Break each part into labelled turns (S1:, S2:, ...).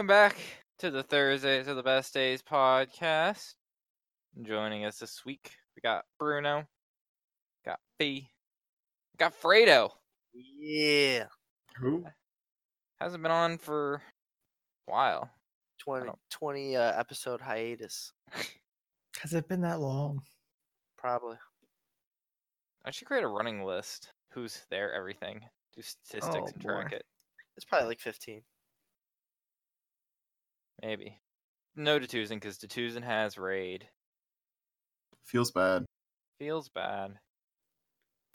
S1: welcome back to the Thursdays are the Best Days podcast. Joining us this week, we got Bruno, got Fee, got Fredo.
S2: Yeah.
S3: Who?
S1: Hasn't been on for a while.
S2: 20, 20 uh, episode hiatus.
S4: Has it been that long?
S2: Probably.
S1: I should create a running list. Who's there? Everything. Do statistics
S4: Oh,
S1: and track
S4: boy.
S1: it.
S2: It's probably like 15.
S1: Maybe. No Detuzin because Detuzin has raid.
S3: Feels bad.
S1: Feels bad.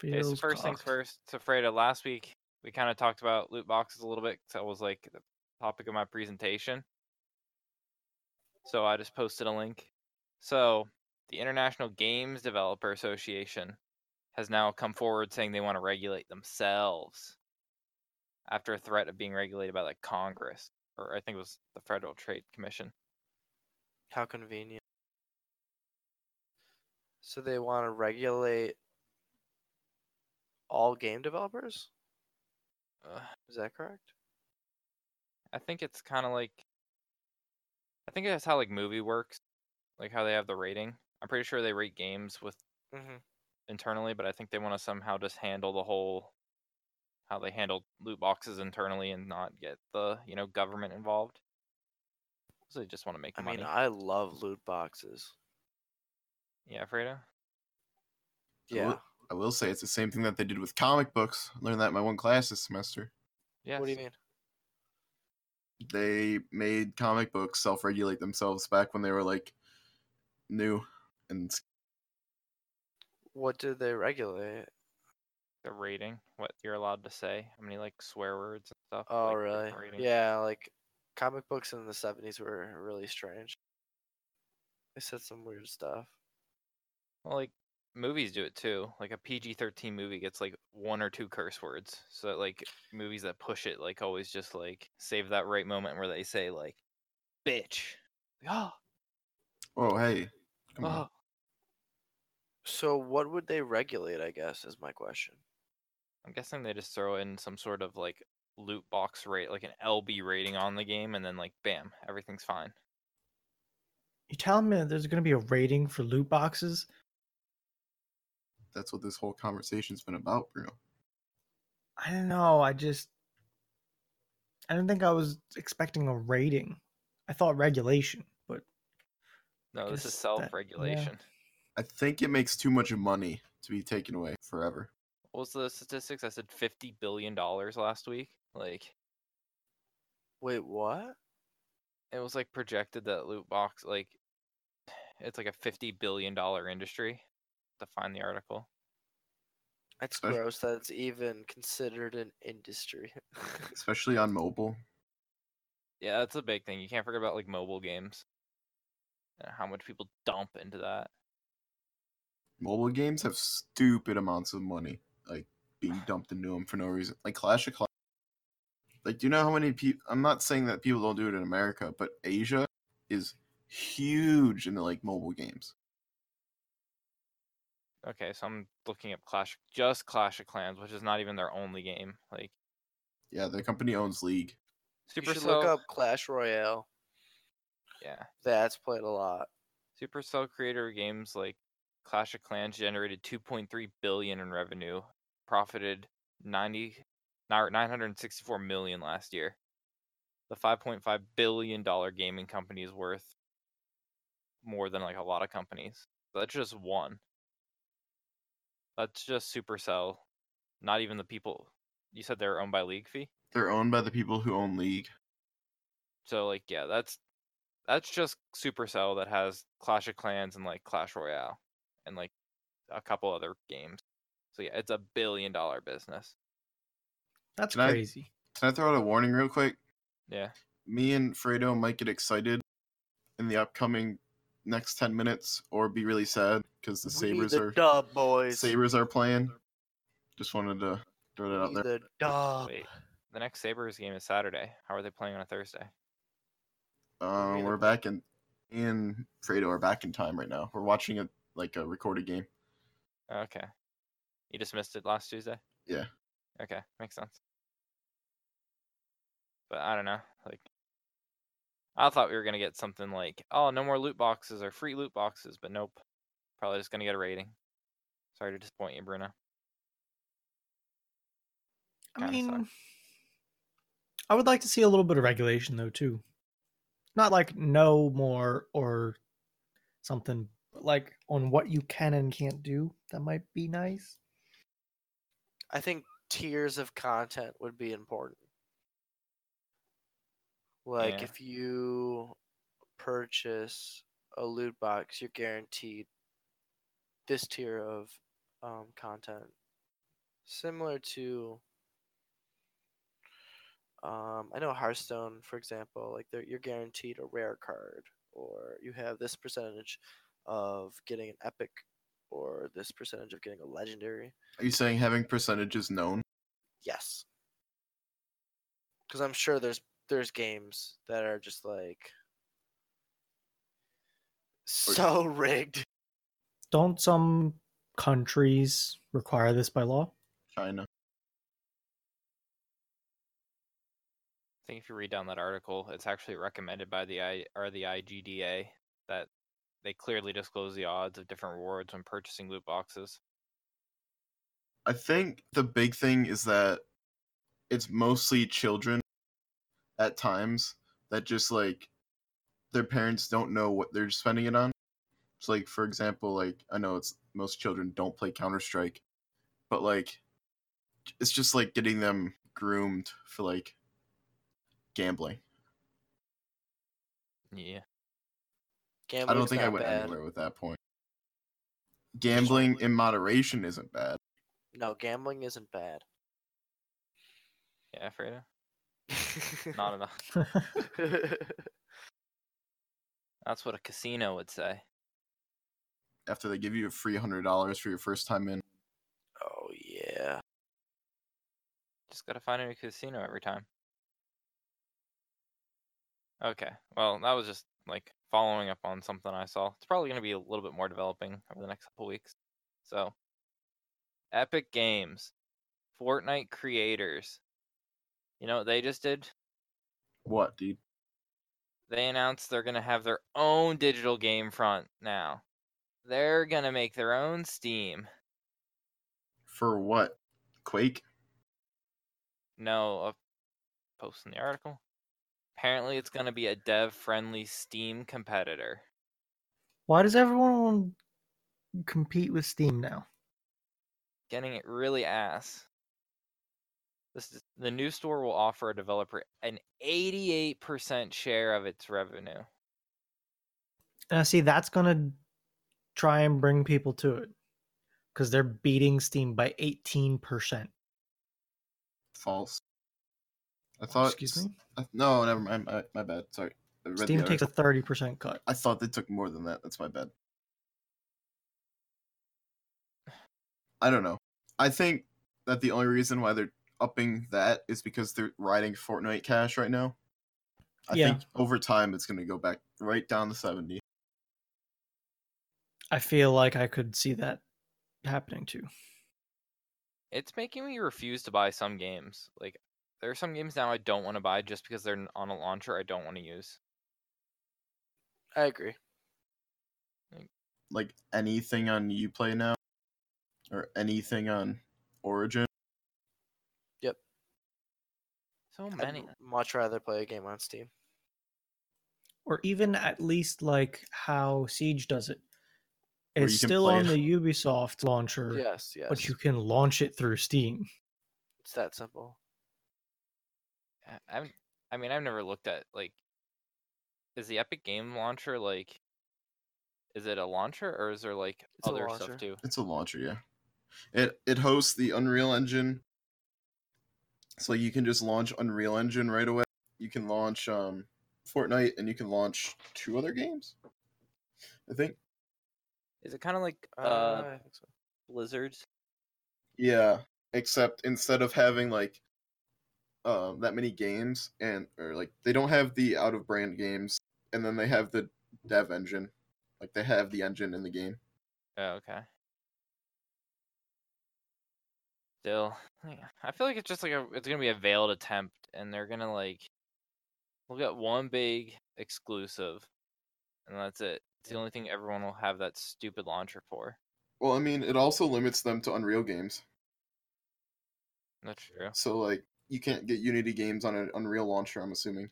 S1: Okay, so
S4: Feels
S1: first things first. So Fredo, last week we kind of talked about loot boxes a little bit because that was like the topic of my presentation. So I just posted a link. So the International Games Developer Association has now come forward saying they want to regulate themselves after a threat of being regulated by like Congress or I think it was the Federal Trade Commission.
S2: How convenient. So they want to regulate all game developers?
S1: Ugh.
S2: Is that correct?
S1: I think it's kind of like I think that's how like movie works, like how they have the rating. I'm pretty sure they rate games with
S2: Mm-hmm.
S1: internally, but I think they want to somehow just handle the whole how they handle loot boxes internally and not get the you know government involved. So they just want to make
S2: I
S1: money.
S2: mean, I love loot boxes.
S1: yeah, Fredo.
S3: I
S2: Yeah.
S3: will- I will say it's the same thing that they did with comic books. I learned that in my one class this semester.
S1: Yeah.
S2: What do you mean?
S3: They made comic books self regulate themselves back when they were like new and
S2: What did they regulate?
S1: The rating, what you're allowed to say, how many like swear words and stuff.
S2: Oh,
S1: like,
S2: really? Yeah, like comic books in the 70s were really strange. They said some weird stuff.
S1: Well, like movies do it too. Like a PG-13 movie gets like one or two curse words. So that, like movies that push it like always just like save that right moment where they say like bitch. Like, oh,
S3: oh hey, come on.
S1: oh.
S2: So what would they regulate, I guess, is my question.
S1: I'm guessing they just throw in some sort of like loot box rate, like an LB rating on the game, and then like bam, everything's fine.
S4: You telling me that there's going to be a rating for loot boxes?
S3: That's what this whole conversation's been about, Bruno.
S4: I don't know. I just. I don't think I was expecting a rating. I thought regulation, but
S1: No, this is
S4: guess that-
S1: self-regulation.
S3: I think it makes too much money to be taken away forever.
S1: What was the statistics? I said fifty billion dollars last week. Like
S2: Wait, what?
S1: it was like projected that loot box like it's like a fifty billion dollar industry. To find the article.
S2: That's
S3: Especially-
S2: gross that it's even considered an industry.
S3: Especially on mobile.
S1: Yeah, that's a big thing. You can't forget about like mobile games. And how much people dump into that.
S3: Mobile games have stupid amounts of money, like being dumped into them for no reason. Like Clash of Clans. Like, do you know how many people? I'm not saying that people don't do it in America, but Asia is huge into like mobile games.
S1: Okay, so I'm looking up Clash just Clash of Clans, which is not even their only game. Like
S3: Yeah, the company owns League.
S2: you
S1: Supercell
S2: should look up Clash Royale.
S1: Yeah.
S2: That's played a lot.
S1: Supercell creator games like Clash of Clans generated 2.3 billion in revenue, profited 90 964 million last year. The 5.5 billion dollar gaming company is worth more than like a lot of companies. That's just one. That's just Supercell. Not even the people. You said they're owned by League Fee?
S3: They're owned by the people who own League.
S1: So like yeah, that's that's just Supercell that has Clash of Clans and like Clash Royale and like a couple other games. So yeah, it's a billion dollar business.
S4: that's
S3: Can I-
S4: crazy.
S3: Can I throw out a warning real quick?
S1: Yeah.
S3: Me and Fredo might get excited in the upcoming next 10 minutes or be really sad because the
S2: We
S3: Sabres
S2: the
S3: are
S2: dub, boys.
S3: Sabres are playing. Just wanted to throw that
S2: We
S3: out there.
S2: the dub.
S1: Wait. The next Sabres game is Saturday. How are they playing on a Thursday?
S3: Um, we're back in in Fredo are back in time right now. We're watching a like a recorded game.
S1: Okay. You just missed it last Tuesday?
S3: Yeah.
S1: Okay, makes sense. But I don't know. Like I thought we were gonna get something like, oh, no more loot boxes or free loot boxes, but nope. Probably just gonna get a rating. Sorry to disappoint you, Bruno.
S4: I
S1: Kinda
S4: mean,
S1: sucks.
S4: I would like to see a little bit of regulation though too. Not like no more or something, but like on what you can and can't do. That might be nice.
S2: I think tiers of content would be important. Like
S1: Yeah.
S2: if you purchase a loot box, you're guaranteed this tier of um, content, similar to. Um, I know Hearthstone, for example, like you're guaranteed a rare card, or you have this percentage of getting an epic, or this percentage of getting a legendary.
S3: Are you saying having percentages known?
S2: Yes. Because I'm sure there's there's games that are just like so rigged.
S4: Don't some countries require this by law?
S3: China.
S1: I think if you read down that article, it's actually recommended by the I or the IGDA that they clearly disclose the odds of different rewards when purchasing loot boxes.
S3: I think the big thing is that it's mostly children at times that just like their parents don't know what they're spending it on. So like for example, like I know it's most children don't play Counter Strike, but like it's just like getting them groomed for like gambling.
S1: Yeah.
S3: I don't think I went
S2: bad.
S3: anywhere with that point. Gambling in moderation isn't bad.
S2: No, gambling isn't bad.
S1: Yeah, Fredo. Not enough. That's what a casino would say.
S3: After they give you a free hundred dollars for your first time in.
S2: oh yeah.
S1: Just gotta find a new casino every time. Okay, well, that was just like following up on something I saw. It's probably gonna be a little bit more developing over the next couple weeks. So, Epic Games, Fortnite creators. You know what they just did?
S3: What, dude?
S1: They announced they're gonna have their own digital game front now. They're gonna make their own Steam.
S3: For what? Quake?
S1: No, uh, post in the article. Apparently, it's gonna be a dev-friendly Steam competitor.
S4: Why does everyone compete with Steam now?
S1: Getting it really ass. This is, the new store will offer a developer an 88% share of its revenue.
S4: And I see that's gonna try and bring people to it because they're beating Steam by eighteen percent.
S3: False. I thought.
S4: Excuse me.
S3: I- No, never mind. My, my bad. Sorry. The
S4: Steam takes a thirty percent cut.
S3: I thought they took more than that. That's my bad. I don't know. I think that the only reason why they're upping that is because they're riding Fortnite cash right now. I
S4: Yeah.
S3: think over time it's going to go back right down to 70.
S4: I feel like I could see that happening too.
S1: It's making me refuse to buy some games. Like, there are some games now I don't want to buy just because they're on a launcher I don't want to use.
S2: I agree.
S3: Like anything on Uplay now or anything on Origin. Yep.
S1: So
S2: I'd
S1: many.
S2: much rather play a game on Steam.
S4: Or even at least like how Siege does it. It's still on
S3: it.
S4: the Ubisoft launcher,
S2: Yes, yes.
S4: but you can launch it through Steam.
S2: It's that simple.
S1: I- I'm, I mean, I've never looked at like, is the Epic Game Launcher like, is it a launcher or is there like
S2: It's
S1: other stuff too?
S3: It's a launcher, yeah. It it hosts the Unreal Engine. So you can just launch Unreal Engine right away. You can launch um Fortnite and you can launch two other games. I think.
S1: Is it kind of like
S2: Uh,
S1: uh,
S2: so.
S1: Blizzard's?
S3: Yeah, except instead of having like um that many games and or like they don't have the out of brand games and then they have the dev engine. Like they have the engine in the game.
S1: Oh, okay. Still, I feel like it's just like a, it's gonna be a veiled attempt, and they're gonna like We'll get one big exclusive, and that's it. It's the only thing everyone will have that stupid launcher for.
S3: Well, I mean, it also limits them to Unreal games.
S1: That's true.
S3: So like, you can't get Unity games on an Unreal launcher. I'm assuming.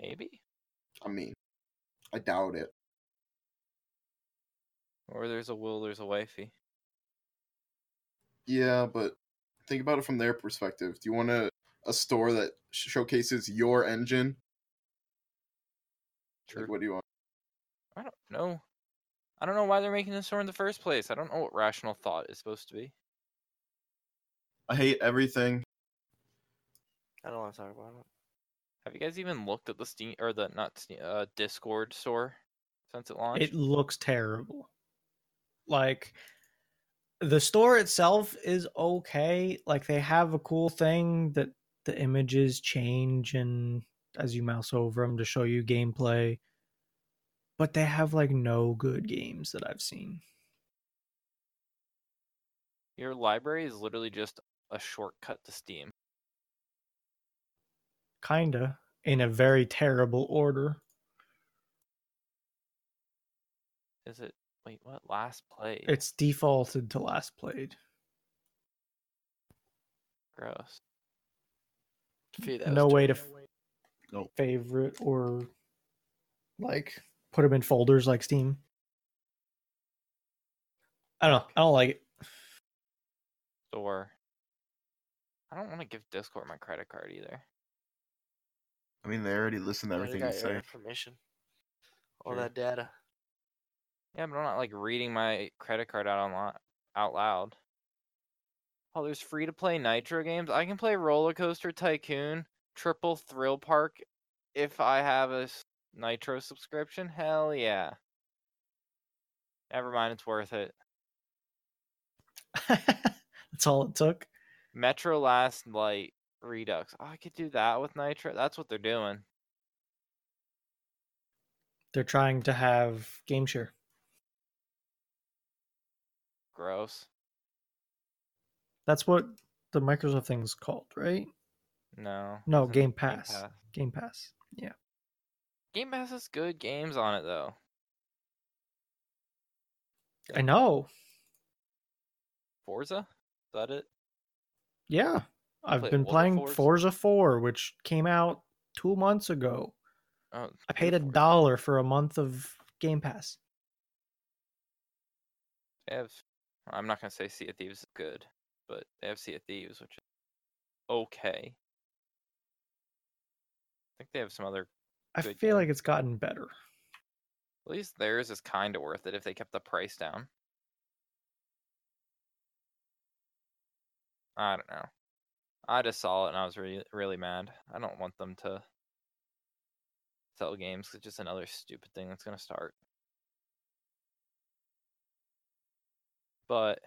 S1: Maybe.
S3: I mean, I doubt it.
S1: Or there's a will, there's a wifey.
S3: Yeah, but think about it from their perspective. Do you want a, a store that sh- showcases your engine?
S1: True.
S3: Like, what do you want?
S1: I don't know. I don't know why they're making this store in the first place. I don't know what rational thought is supposed to be.
S3: I hate everything.
S2: I don't want to talk about it.
S1: Have you guys even looked at the Steam or the not Steam, uh, Discord store since it launched?
S4: It looks terrible. Like the store itself is okay. Like they have a cool thing that the images change and as you mouse over them to show you gameplay. But they have like no good games that I've seen.
S1: Your library is literally just a shortcut to Steam.
S4: Kinda in a very terrible order.
S1: Is it? Wait, what? Last play?
S4: It's defaulted to last played.
S1: gross.
S2: Fee, that
S4: No way to
S2: terrible.
S4: f-
S3: Nope.
S4: favorite or like put them in folders like Steam. I don't know. I don't like it.
S1: Store. I don't want to give Discord my credit card either.
S3: I mean, they already listened to everything you say.
S2: information. All
S1: Sure.
S2: that data.
S1: Yeah, but I'm not like reading my credit card out on out loud. Oh, there's free to play Nitro games. I can play Roller Coaster Tycoon, Triple Thrill Park, if I have a Nitro subscription. Hell yeah. Never mind, it's worth it.
S4: That's all it took.
S1: Metro Last Light Redux. Oh, I could do that with Nitro. That's what they're doing.
S4: They're trying to have game share.
S1: Gross.
S4: That's what the Microsoft thing's called, right?
S1: No.
S4: No, Game Pass.
S1: Pass.
S4: Game Pass. Yeah.
S1: Game Pass has good games on it though.
S4: I know.
S1: Forza? Is that it?
S4: Yeah. I've
S1: Play
S4: been playing Forza 4, which came out two months ago.
S1: Oh,
S4: I paid a dollar for a month of Game Pass.
S1: They have. I'm not gonna say Sea of Thieves is good, but they have Sea of Thieves, which is okay. I think they have some other.
S4: I feel like it's gotten better.
S1: At least theirs is kind of worth it if they kept the price down. I don't know. I just saw it and I was really really mad. I don't want them to sell games. It's just another stupid thing that's gonna start. But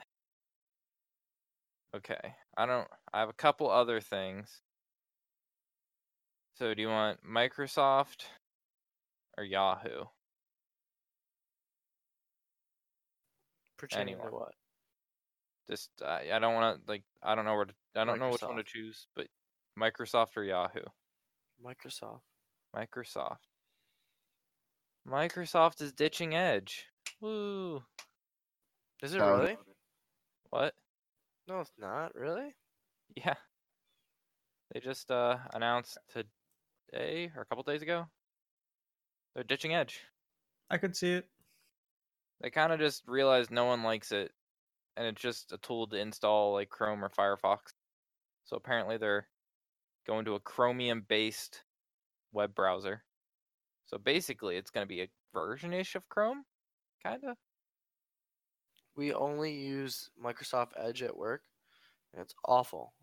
S1: okay, I don't. I have a couple other things. So do you want Microsoft or Yahoo?
S2: Pertaining
S1: Anyone.
S2: to what?
S1: Just I, I don't want to like I don't know where to I don't know which one to
S2: Microsoft.
S1: choose, but Microsoft or Yahoo.
S2: Microsoft.
S1: Microsoft. Microsoft is ditching Edge. Woo!
S2: Is it
S3: Doubt it.
S2: really?
S1: What?
S2: No, it's not. Really?
S1: Yeah. They just uh announced today or a couple days ago. They're ditching Edge.
S4: I could see it.
S1: They kind of just realized no one likes it, and it's just a tool to install like Chrome or Firefox. So apparently they're going to a Chromium-based web browser. So basically, it's going to be a version-ish of Chrome, kind of.
S2: We only use Microsoft Edge at work, and it's awful.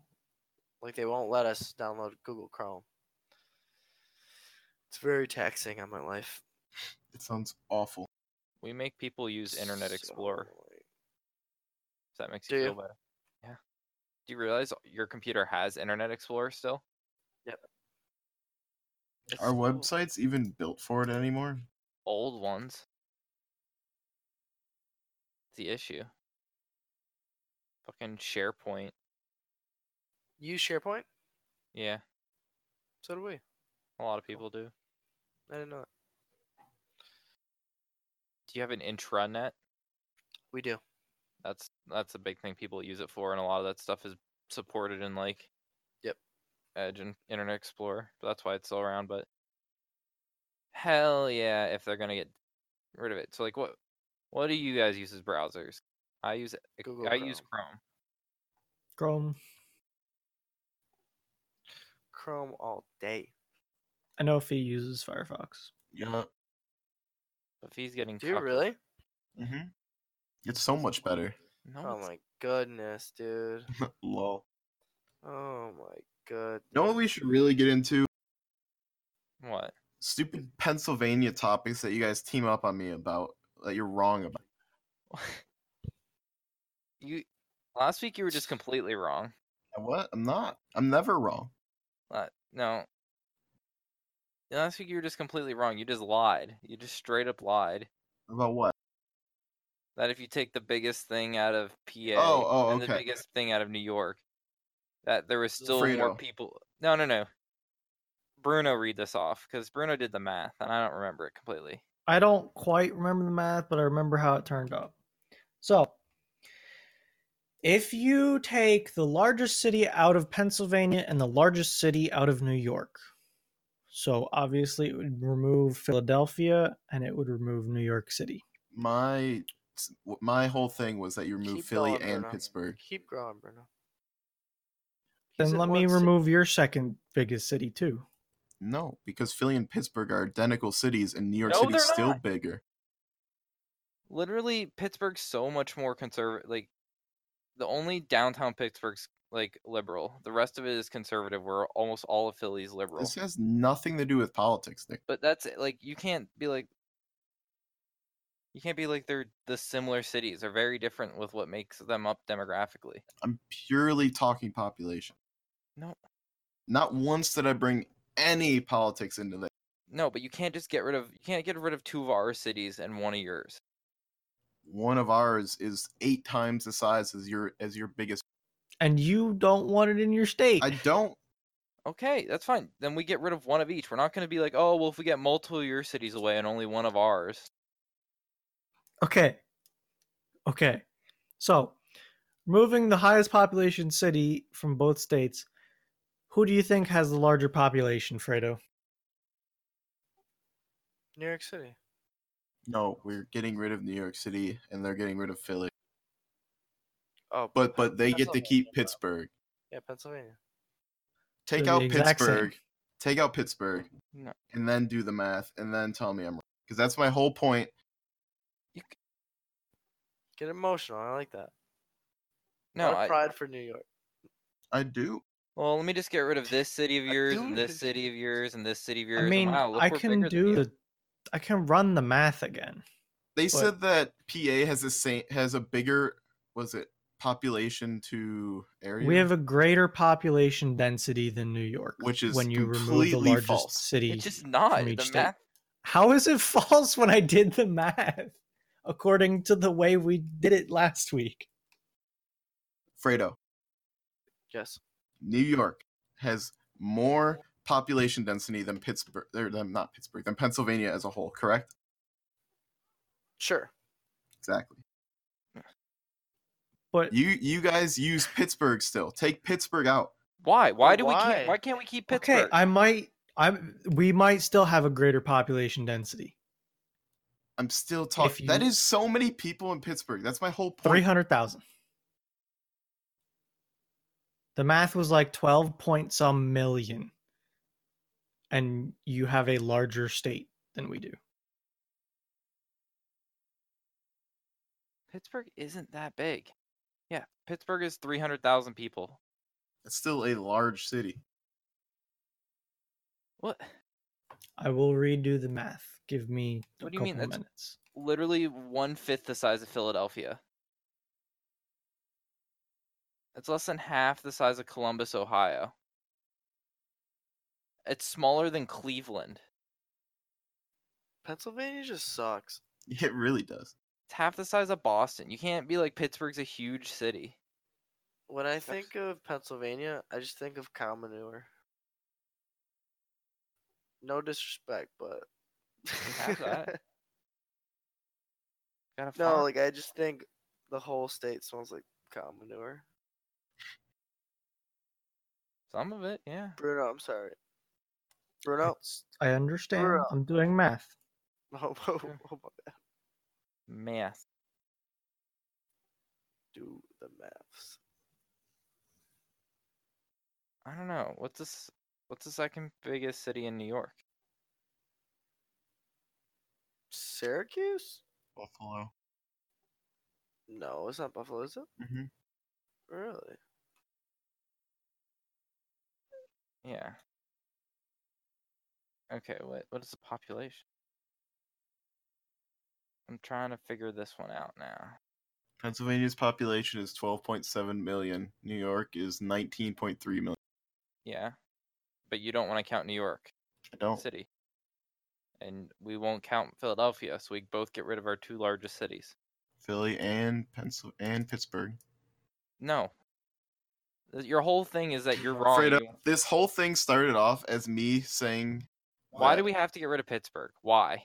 S2: Like they won't let us download Google Chrome. It's very taxing on my life.
S3: It sounds awful.
S1: We make people use Internet Explorer.
S2: annoying.
S1: If that makes
S2: Do
S1: you
S2: you?
S1: feel better. Yeah. Do you realize your computer has Internet Explorer still?
S2: It's
S3: Are
S2: so-
S3: websites even built for it anymore?
S1: Old ones. It's the issue. Fucking SharePoint.
S2: Use SharePoint?
S1: Yeah.
S2: So do we.
S1: A lot of people do.
S2: I didn't know that.
S1: Do you have an intranet?
S2: We do.
S1: That's that's a big thing people use it for, and a lot of that stuff is supported in like
S2: Yep.
S1: Edge and Internet Explorer. But that's why it's still around. But hell yeah, if they're gonna get rid of it. So like, what what do you guys use as browsers? I use
S2: Google
S1: I use Chrome.
S4: Chrome.
S2: Chrome all day.
S4: I know if he uses Firefox.
S3: Yeah.
S1: If he's getting
S2: Do you really?
S3: Mm-hmm. It's so much better.
S1: No,
S2: Oh
S1: it's-
S2: my goodness, dude.
S3: Lol.
S2: Oh my god.
S3: You know what we should really get into?
S1: what?
S3: Stupid Pennsylvania topics that you guys team up on me about that you're wrong about.
S1: you last week you were just completely wrong.
S3: What? I'm not. I'm never wrong.
S1: Uh, no. Last week you were just completely wrong. You just lied. You just straight up lied.
S3: About what?
S1: That if you take the biggest thing out of PA
S3: Oh, oh,
S1: and the biggest thing out of New York, that there was still more people. No, no, no. Bruno read this off because Bruno did the math and I don't remember it completely.
S4: I don't quite remember the math, but I remember how it turned out. So, if you take the largest city out of Pennsylvania and the largest city out of New York, so obviously it would remove Philadelphia and it would remove New York City.
S3: My my whole thing was that you remove
S2: Keep
S3: Philly
S2: going,
S3: and
S2: Bruno.
S3: Pittsburgh.
S2: Keep growing, Bruno.
S4: Then
S2: He's at
S4: let me
S2: one ci-
S4: remove your second biggest city too.
S3: No, because Philly and Pittsburgh are identical cities, and New York
S1: No,
S3: City's still
S1: not.
S3: bigger.
S1: Literally, Pittsburgh's so much more conservative. Like, the only downtown Pittsburgh's like liberal. The rest of it is conservative. Where almost all of Philly's liberal.
S3: This has nothing to do with politics, Nick.
S1: But that's like you can't be like you can't be like they're the similar cities. They're very different with what makes them up demographically.
S3: I'm purely talking population.
S1: No,
S3: Not once did I bring any politics into this.
S1: no, but you can't just get rid of you can't get rid of two of our cities and one of yours.
S3: One of ours is eight times the size as your as your biggest.
S4: And you don't want it in your state.
S3: I don't.
S1: Okay, that's fine. Then we get rid of one of each. We're not going to be like, oh, well, if we get multiple of your cities away and only one of ours.
S4: Okay. Okay. So, removing the highest population city from both states, who do you think has the larger population, Fredo?
S2: New York City.
S3: No, we're getting rid of New York City, and they're getting rid of Philly.
S2: Oh,
S3: But but they get to keep. Pittsburgh.
S2: Yeah, Pennsylvania.
S3: Take
S4: They're
S3: out
S4: the exact same.
S3: Pittsburgh. Take out Pittsburgh,
S1: No,
S3: and then do the math, and then tell me I'm wrong. Because that's my whole point.
S1: You, c-
S2: Get emotional. I like that.
S1: no.
S2: No,
S1: I,
S2: pride for New York.
S3: I do.
S1: well, let me just get rid of this city of yours and this city of yours and this city of yours.
S4: I mean,
S1: wow, look,
S4: I can do the I can run the math again.
S3: They said that PA has the same has a bigger was it population to area.
S4: We have a greater population density than New York,
S3: Which is
S4: when you remove the largest
S3: false.
S4: city.
S1: It's just not
S4: from each
S1: the
S4: state.
S1: math.
S4: How is it false when I did the math according to the way we did it last week?
S3: Fredo.
S2: Yes.
S3: New York has more population density than Pittsburgh, or than not Pittsburgh, than Pennsylvania as a whole. Correct?
S2: Sure.
S3: Exactly.
S4: But
S3: You you guys use Pittsburgh still. Take Pittsburgh out.
S1: Why? Why do we
S2: why?
S1: can't? Why can't we keep Pittsburgh?
S4: okay,
S1: Pittsburgh?
S4: I might I'm we might still have a greater population density.
S3: I'm still talking. That
S4: you-
S3: is so many people in Pittsburgh. That's my whole
S4: Three
S3: point.
S4: hundred thousand. The math was like twelve point some million. And you have a larger state than we do.
S1: Pittsburgh isn't that big. Yeah, Pittsburgh is three hundred thousand people.
S3: It's still a large city.
S1: What?
S4: I will redo the math. Give me a
S1: What do you
S4: couple
S1: mean? That's-
S4: minutes.
S1: Literally one fifth the size of Philadelphia. It's less than half the size of Columbus, Ohio. It's smaller than Cleveland.
S2: Pennsylvania just sucks.
S3: It really does.
S1: It's half the size of Boston. You can't be like Pittsburgh's a huge city.
S2: When I think of Pennsylvania, I just think of cow manure. No disrespect, but
S1: have that.
S2: No, like I just think the whole state smells like cow manure.
S1: some of it, yeah.
S2: Bruno, I'm sorry. Bruno,
S4: I understand.
S2: Bruh.
S4: I'm doing math.
S2: oh, oh, oh, oh my bad.
S1: Math.
S2: Do the maths.
S1: I don't know. What's this? What's the second biggest city in New York?
S2: Syracuse?
S3: Buffalo.
S2: No, it's not Buffalo, is it?
S3: Mm-hmm.
S2: Really?
S1: Yeah. Okay, what what is the population? I'm trying to figure this one out now.
S3: Pennsylvania's population is 12.7 million. New York is 19.3 million.
S1: Yeah. But you don't want to count New York
S3: I don't.
S1: City. And we won't count Philadelphia, so we both get rid of our two largest cities.
S3: Philly and Pencil and Pittsburgh.
S1: No. Your whole thing is that you're wrong.
S3: Fredo, this whole thing started off as me saying,
S1: Why do we have to get rid of Pittsburgh? Why?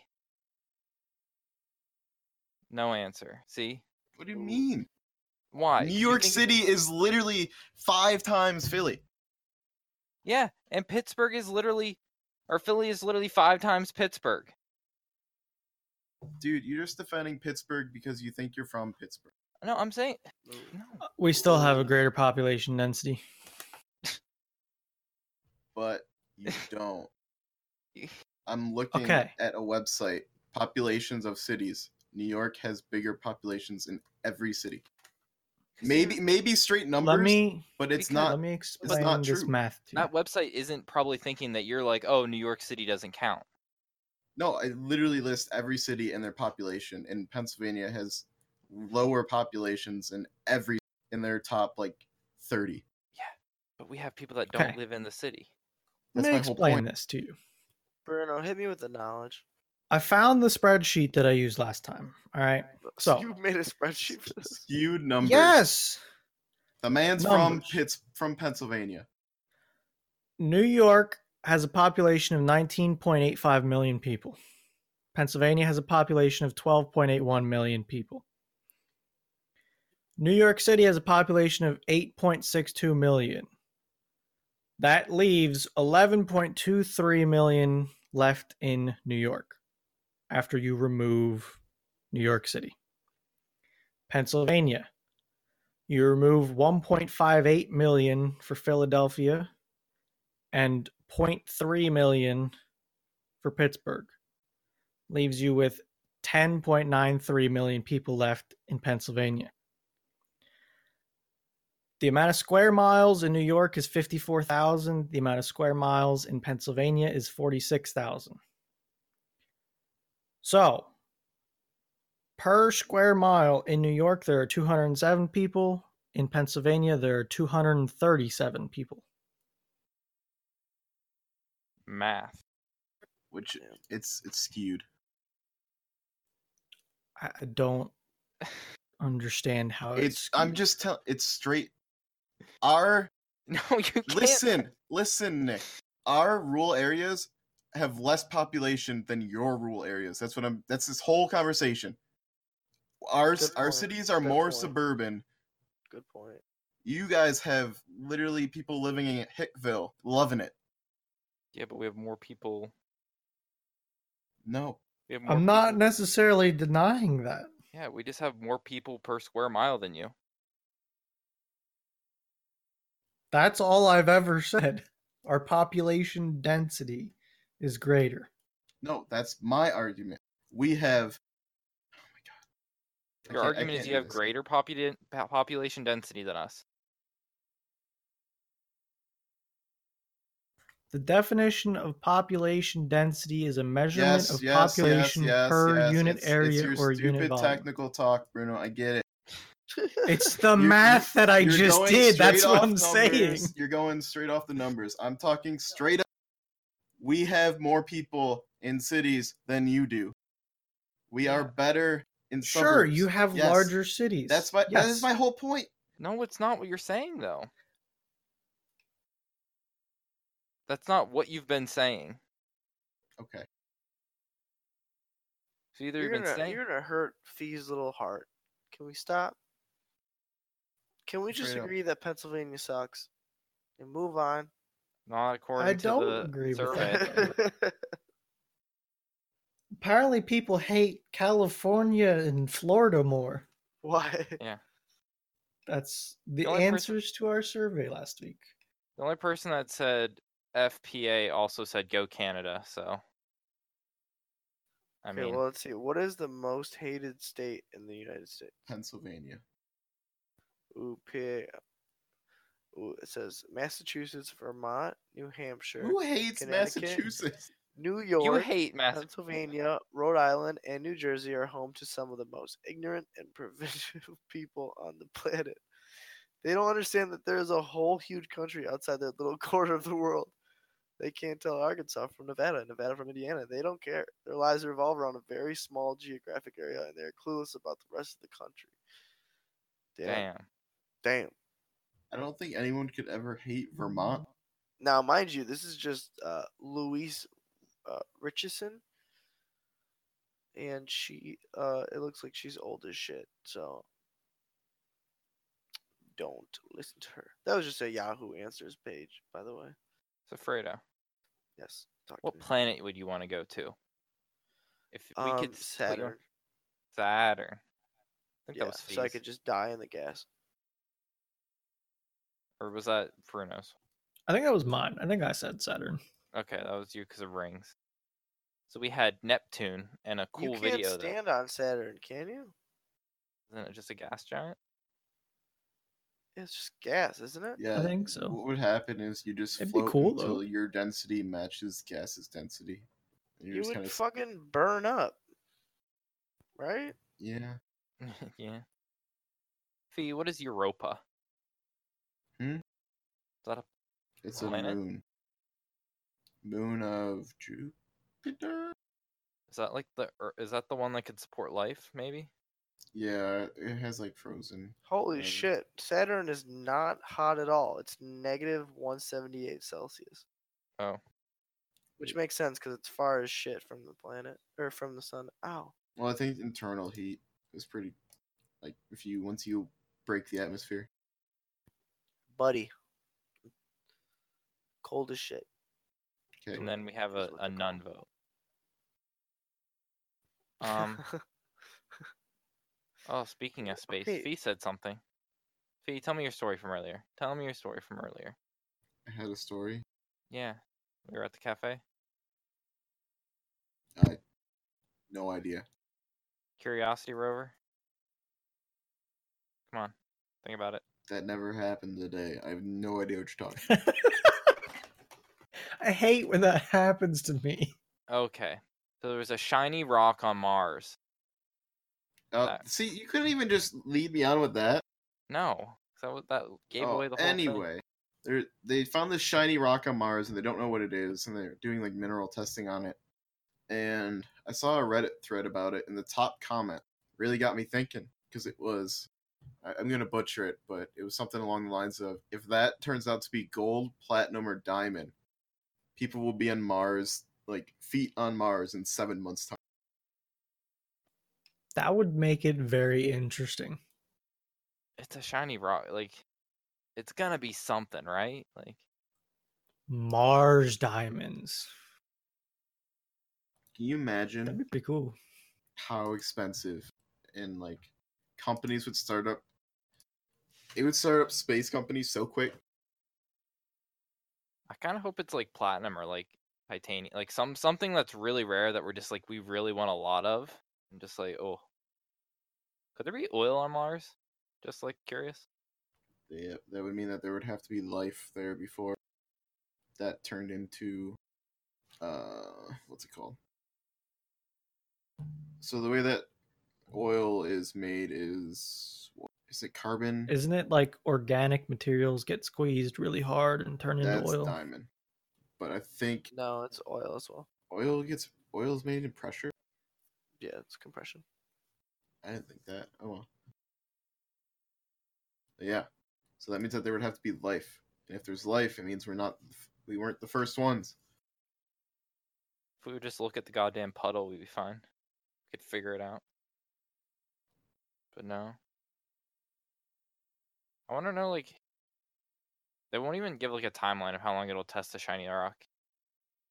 S1: No answer. See?
S3: What do you mean?
S1: Why?
S3: New York
S1: think-
S3: City is literally five times Philly.
S1: Yeah, and Pittsburgh is literally, or Philly is literally five times Pittsburgh.
S3: Dude, you're just defending Pittsburgh because you think you're from Pittsburgh.
S1: No, I'm saying no.
S4: Uh, we still have a greater population density.
S3: But you don't. I'm looking
S4: Okay.
S3: at a website, populations of cities. New York has bigger populations in every city.
S1: 'Cause
S3: Maybe maybe straight numbers,
S4: Let me
S3: but it's not.
S4: let me explain
S3: not
S4: this
S3: true.
S4: math to you.
S1: that website isn't probably thinking that you're like, oh, New York City doesn't count.
S3: No, I literally list every city and their population, and Pennsylvania has lower populations in every in their top like thirty.
S1: Yeah, But we have people that don't
S4: Okay.
S1: live in the city.
S3: That's
S4: Let me
S3: my whole
S4: explain
S3: point.
S4: this to you.
S2: Bruno, hit me with the knowledge.
S4: I found the spreadsheet that I used last time. All right. So-
S2: you made a spreadsheet for this.
S3: Skewed numbers.
S4: Yes.
S3: the man's
S4: Numbers.
S3: from Pitts from Pennsylvania.
S4: New York has a population of 19.85 million people. Pennsylvania has a population of 12.81 million people. New York City has a population of 8.62 million. That leaves 11.23 million left in New York after you remove New York City. Pennsylvania, you remove 1.58 million for Philadelphia and 0.3 million for Pittsburgh. Leaves you with 10.93 million people left in Pennsylvania. The amount of square miles in New York is 54,000. The amount of square miles in Pennsylvania is 46,000. So, per square mile in New York, there are 207 people. In Pennsylvania, there are 237 people.
S1: Math.
S3: which it's it's skewed.
S4: I I don't understand how it's.
S3: It's I'm just telling. It's straight. Our
S1: No, you can't.
S3: listen, listen, Nick. Our rural areas have less population than your rural areas. That's what I'm. That's this whole conversation. Our
S2: Good
S3: our
S2: point,
S3: cities are
S2: good
S3: more
S2: point.
S3: suburban.
S2: Good point.
S3: You guys have literally people living in Hickville, loving it.
S1: Yeah, but we have more people.
S3: No,
S1: We have more
S4: I'm not
S1: people-
S4: necessarily denying that.
S1: Yeah, we just have more people per square mile than you.
S4: That's all I've ever said. Our population density is greater.
S3: no, that's my argument. We have. Oh my god.
S1: Your argument is you have
S3: this.
S1: greater popula- population density than us.
S4: The definition of population density is a measurement
S3: Yes,
S4: of
S3: yes, yes,
S4: population
S3: yes,
S4: per
S3: yes.
S4: unit
S3: It's-
S4: area
S3: it's your
S4: or
S3: stupid
S4: unit volume.
S3: technical talk, Bruno. I get it.
S4: It's the
S3: You're-
S4: math that I just did. That's what I'm saying.
S3: You're going straight off the numbers. I'm talking straight up. We have more people in cities than you do. We are better in suburbs.
S4: Sure, you have
S3: Yes.
S4: larger cities.
S3: That's my that
S4: Yes.
S3: is my whole point.
S1: No, it's not what you're saying though. That's not what you've been saying.
S3: Okay.
S1: So either
S2: You're
S1: been
S2: gonna,
S1: saying
S2: you're gonna hurt Fee's little heart. Can we stop? Can we just
S3: Straight up.
S2: agree that Pennsylvania sucks and move on?
S1: Not according to
S4: don't
S1: the
S4: agree with
S1: survey.
S4: that. Apparently, people hate California and Florida more.
S2: Why? Yeah.
S4: That's the,
S1: The only person-
S4: answers to our survey last week.
S1: The only person that said FPA also said go Canada, so I
S2: okay,
S1: mean
S2: well, let's see. What is the most hated state in the United States?
S3: Pennsylvania.
S2: Ooh, PA. Ooh, it says Massachusetts, Vermont, New Hampshire,
S3: Who hates Massachusetts?
S2: New
S1: you
S2: York,
S1: hate Mass
S2: Pennsylvania, Rhode Island, and New Jersey are home to some of the most ignorant and provincial people on the planet. They don't understand that there's a whole huge country outside their little corner of the world. They can't tell Arkansas from Nevada, Nevada from Indiana. They don't care. Their lives revolve around a very small geographic area, and they're clueless about the rest of the country. Damn.
S1: Damn.
S2: Damn.
S3: I don't think anyone could ever hate Vermont.
S2: Now, mind you, this is just uh, Louise uh, Richardson, and she. Uh, it looks like she's old as shit. So don't listen to her. That was just a Yahoo Answers page, by the way.
S1: So Fredo,
S2: Yes. Talk to
S1: what
S2: me.
S1: planet would you want to go to? If we
S2: Um,
S1: could split
S2: Saturn.
S1: Saturn. I think
S2: Yeah,
S1: that was
S2: so I could just die in the gas.
S1: Or was that Bruno's?
S4: I think that was mine. I think I said Saturn.
S1: Okay, that was you because of rings. So we had Neptune and a cool
S2: you can't
S1: video. though.
S2: stand on Saturn, can you?
S1: Isn't it just a gas giant?
S2: It's just gas, isn't it?
S3: Yeah.
S4: I think so.
S3: What would happen is you just
S4: It'd
S3: float
S4: cool,
S3: until
S4: though.
S3: your density matches gas's density. You're
S2: would
S3: kind of
S2: fucking burn up, right?
S3: yeah.
S1: yeah. Fee, what is Europa?
S3: Hmm?
S1: Is that a
S3: It's
S1: Planet?
S3: a moon. Moon of Jupiter.
S1: is that like the Ear- is that the one that could support life? Maybe.
S3: Yeah, it has like frozen.
S2: Holy shit. Saturn is not hot at all. It's negative 178 Celsius.
S1: Oh,
S2: Which makes sense because it's far as shit from the planet or from the sun. Ow.
S3: Well, I think internal heat is pretty. Like if you once you break the atmosphere.
S2: Buddy. Cold as shit.
S3: Okay.
S1: and then we have a,
S2: what
S1: a
S2: they call
S1: nun
S2: it.
S1: vote. Um. oh, speaking of space,
S2: Okay.
S1: Fee said something. Fee, tell me your story from earlier. Tell me your story from earlier.
S3: I had a story.
S1: Yeah, we were at the cafe.
S3: I no idea.
S1: Curiosity rover. Come on, think about it.
S3: That never happened today. I have no idea what you're talking.
S4: I hate when that happens to me.
S1: Okay, so there was a shiny rock on Mars.
S3: Uh,
S1: That-
S3: see, you couldn't even just lead me on with that.
S1: No, so that gave
S3: Oh,
S1: away the whole thing.
S3: anyway, they they found this shiny rock on Mars and they don't know what it is, and they're doing like mineral testing on it. And I saw a Reddit thread about it, and the top comment really got me thinking because it was. I, I'm gonna butcher it, but it was something along the lines of, "If that turns out to be gold, platinum, or diamond, people will be on Mars, like feet on Mars, in seven months' time."
S4: That would make it very interesting.
S1: It's a shiny rock. Like, it's gonna be something, right? Like,
S4: Mars diamonds.
S3: Can you imagine?
S4: That'd be pretty cool.
S3: how expensive and like companies would start up it would start up space companies so quick
S1: I kind of hope it's like platinum or like titanium, like some something that's really rare that we're just like we really want a lot of, and just like oh, could there be oil on Mars? Just like curious.
S3: yeah, that would mean that there would have to be life there before that turned into uh what's it called so the way that oil is made is is it carbon
S4: Isn't it like organic materials get squeezed really hard and turn into
S3: that's
S4: oil?
S3: diamond but i think
S2: no, it's oil as well.
S3: oil gets oil is made in pressure
S2: Yeah, it's compression.
S3: I didn't think that. Oh well. But yeah. So that means that there would have to be life. And if there's life, it means we're not we weren't the first ones.
S1: If we would just look at the goddamn puddle, we'd be fine. We could figure it out. But no. I want to know, like, they won't even give like a timeline of how long it'll test the shiny rock.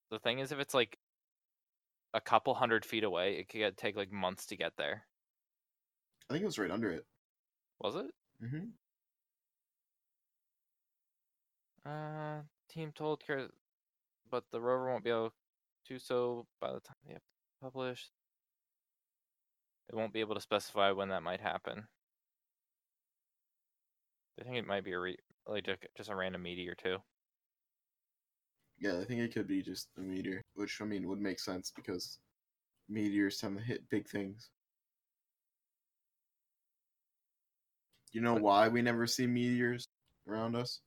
S1: The thing is, if it's like a couple hundred feet away, it could get, take like months to get there.
S3: I think it was right under it.
S1: Was it?
S3: Mm-hmm.
S1: Uh, team told Care, but the rover won't be able to do so by the time they have published. It won't be able to specify when that might happen. I think it might be a re- like just a random meteor too.
S3: Yeah, I think it could be just a meteor, which I mean would make sense because meteors tend to hit big things. You know why we never see meteors around us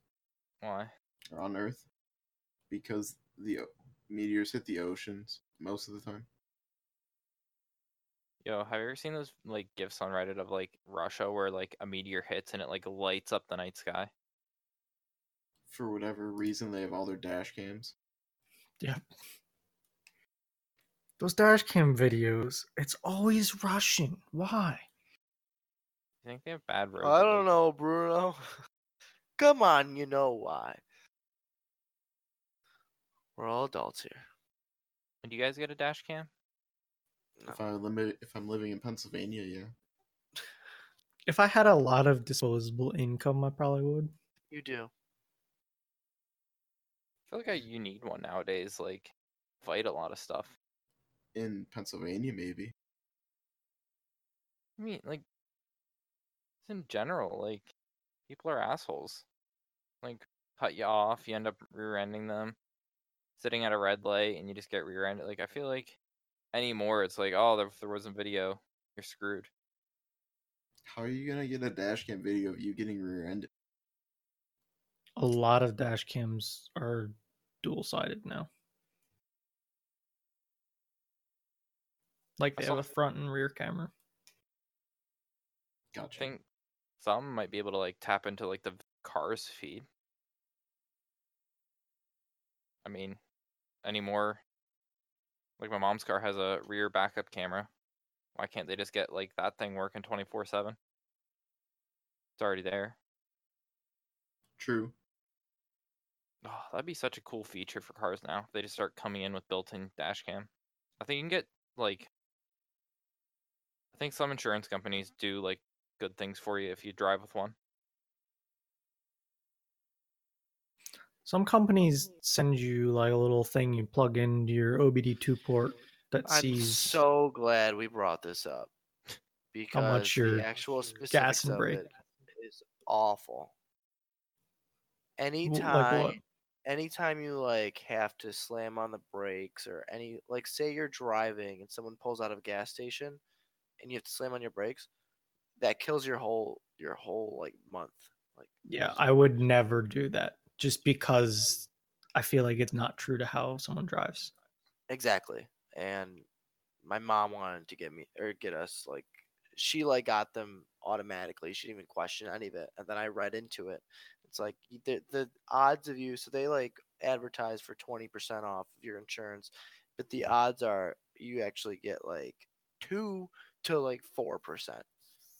S1: Why?
S3: or on Earth? Because the o- meteors hit the oceans most of the time.
S1: Yo, have you ever seen those like gifs on Reddit of like Russia where like a meteor hits and it like lights up the night sky?
S3: For whatever reason, they have all their dash cams. Yeah.
S4: Those dash cam videos, it's always Russian. Why?
S1: You think they have bad roads?
S2: I don't know, Bruno. Come on, you know why. We're all adults here.
S1: Do you guys get a dash cam?
S2: No.
S3: If I limit, if I'm living in Pennsylvania, yeah.
S4: If I had a lot of disposable income, I probably would.
S2: You do.
S1: I feel like I, you need one nowadays. Like, fight a lot of stuff.
S3: In Pennsylvania, maybe.
S1: I mean, like, in general, like, people are assholes. Like, cut you off, you end up rear-ending them. Sitting at a red light, and you just get rear-ended. Like, I feel like anymore, it's like, oh, there, if there wasn't video, you're screwed.
S3: How are you gonna get a dash cam video of you getting rear-ended?
S4: A lot of dash cams are dual sided now. Like
S1: I
S4: they
S1: saw-
S4: have a front and rear camera.
S1: I
S3: Gotcha.
S1: think some might be able to like tap into like the car's feed. I mean, anymore. Like my mom's car has a rear backup camera. Why can't they just get like that thing working twenty four seven? It's already there.
S3: True.
S1: Oh, that'd be such a cool feature for cars now. They just start coming in with built-in dash cam. I think you can get like. I think some insurance companies do like good things for you if you drive with one.
S4: Some companies send you like a little thing you plug into your OBD2 port that sees
S2: I'm
S4: sees
S2: so glad we brought this up because how
S4: much your
S2: the actual
S4: gas and brake.
S2: is awful.
S4: Like
S2: Anytime,
S4: what?
S2: anytime you like have to slam on the brakes or any like say you're driving and someone pulls out of a gas station and you have to slam on your brakes, that kills your whole your whole like month. Like
S4: Yeah, I would never do that just because I feel like it's not true to how someone drives.
S2: Exactly. And my mom wanted to get me or get us like she like got them automatically. She didn't even question any of it. And then I read into it. It's like the the odds of you so they like advertise for 20% off of your insurance, but the odds are you actually get like 2 to like 4%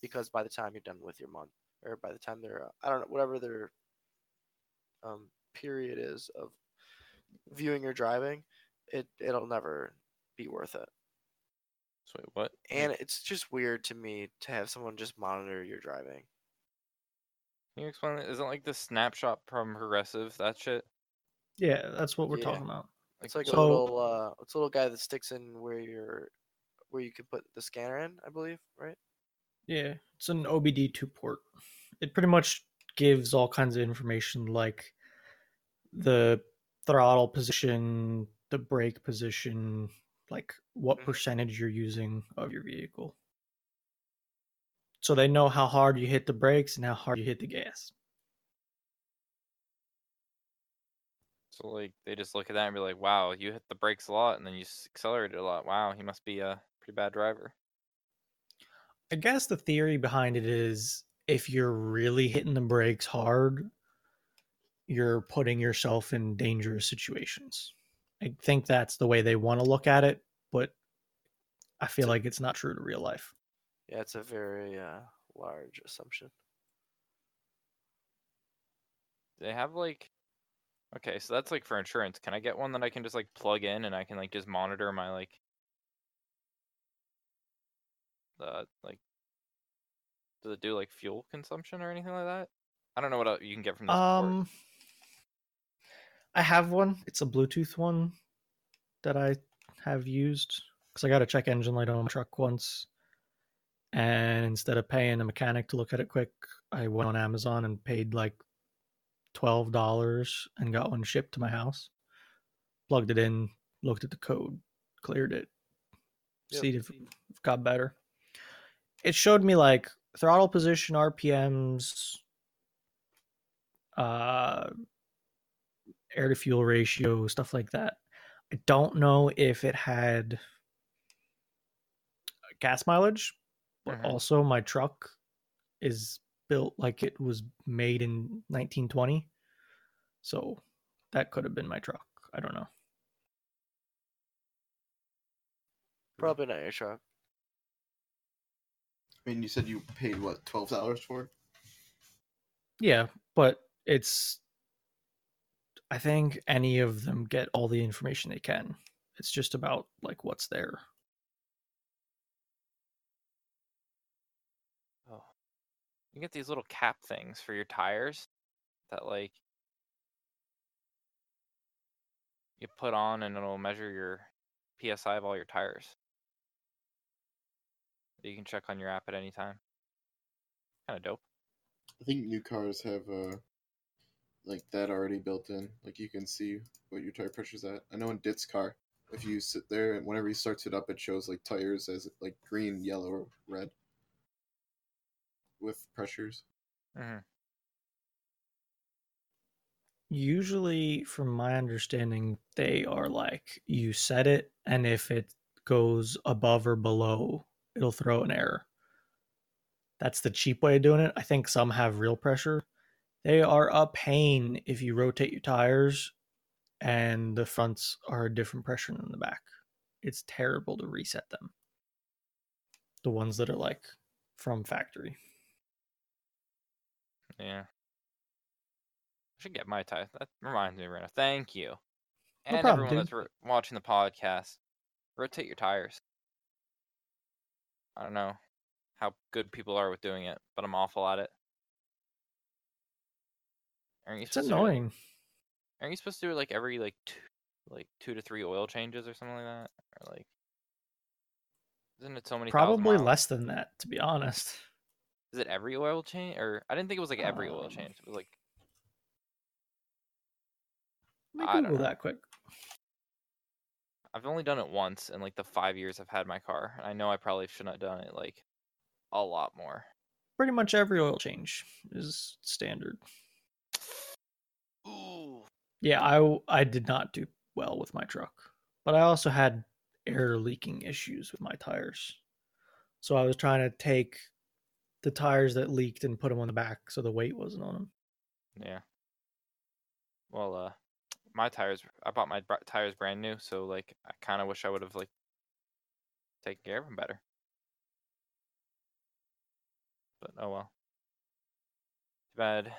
S2: because by the time you're done with your month or by the time they're uh, I don't know whatever their um period is of viewing your driving, it it'll never be worth it.
S1: So wait, what?
S2: And it's just weird to me to have someone just monitor your driving.
S1: Can you explain it? Isn't like the snapshot from Progressive that shit?
S4: Yeah, that's what we're
S2: Yeah.
S4: talking about.
S2: It's like
S4: So-
S2: a little uh it's a little guy that sticks in where you're where you can put the scanner in, I believe, right?
S4: Yeah, it's an OBD2 port. It pretty much gives all kinds of information like the throttle position, the brake position, like what
S2: Mhm.
S4: percentage you're using of your vehicle. So they know how hard you hit the brakes and how hard you hit the gas.
S1: So like they just look at that and be like, "Wow, you hit the brakes a lot, and then you accelerated a lot. Wow, he must be a pretty bad driver."
S4: I guess the theory behind it is if you're really hitting the brakes hard, you're putting yourself in dangerous situations I think that's the way they want to look at it, but I feel like it's not true to real life.
S2: Yeah, it's a very uh, large assumption.
S1: They have like Okay, so that's like for insurance. Can I get one that I can just like plug in and I can like just monitor my like the like does it do like fuel consumption or anything like that? I don't know what else you can get from this.
S4: Um, I have one. It's a Bluetooth one that I have used because I got a check engine light on my truck once, and instead of paying a mechanic to look at it quick, I went on Amazon and paid like twelve dollars and got one shipped to my house. Plugged it in, looked at the code, cleared it,
S2: Yep.
S4: see if it got better. It showed me like throttle position, RPMs, uh, air to fuel ratio, stuff like that. I don't know if it had gas mileage, but
S1: Mhm.
S4: also my truck is built like it was made in 1920. So that could have been my truck. I don't know.
S2: Probably not your truck.
S3: I mean, you said you paid what twelve dollars for it?
S4: Yeah, but it's I think any of them get all the information they can. It's just about like what's there.
S1: Oh. You get these little cap things for your tires that like you put on and it'll measure your PSI of all your tires. That you can check on your app at any time. Kind of dope.
S3: I think new cars have uh like that already built in. Like you can see what your tire pressure's at. I know in Dit's car, if you sit there and whenever he starts it up, it shows like tires as like green, yellow, or red with pressures.
S1: Mm-hmm.
S4: Usually, from my understanding, they are like you set it, and if it goes above or below, it'll throw an error. That's the cheap way of doing it. I think some have real pressure. They are a pain if you rotate your tires and the fronts are a different pressure than the back. It's terrible to reset them. The ones that are like from factory.
S1: Yeah. I should get my tires. That reminds me, Rena. Thank you. And
S4: problem,
S1: everyone
S4: dude.
S1: that's ro- watching the podcast, rotate your tires. I don't know how good people are with doing it, but I'm awful at it. Aren't you
S4: It's
S1: supposed to
S4: annoying.
S1: aren't you supposed to do it like every like two, like two to three oil changes or something like that? Or like, isn't it so many?
S4: Probably less than that, to be honest.
S1: Is it every oil change? Or I didn't think it was like every oil
S4: Um,
S1: change. It was like
S4: Let me
S1: I don't
S4: Google
S1: know.
S4: that quick.
S1: I've only done it once in like the five years I've had my car. and I know I probably shouldn't have done it like a lot more.
S4: Pretty much every oil change is standard.
S1: Ooh.
S4: I I did not do well with my truck, but I also had air leaking issues with my tires. So I was trying to take the tires that leaked and put them on the back so the weight wasn't on them.
S1: Yeah. Well, uh, my tires. I bought my tires brand new, so like I kind of wish I would have like taken care of them better. But oh well. Too bad.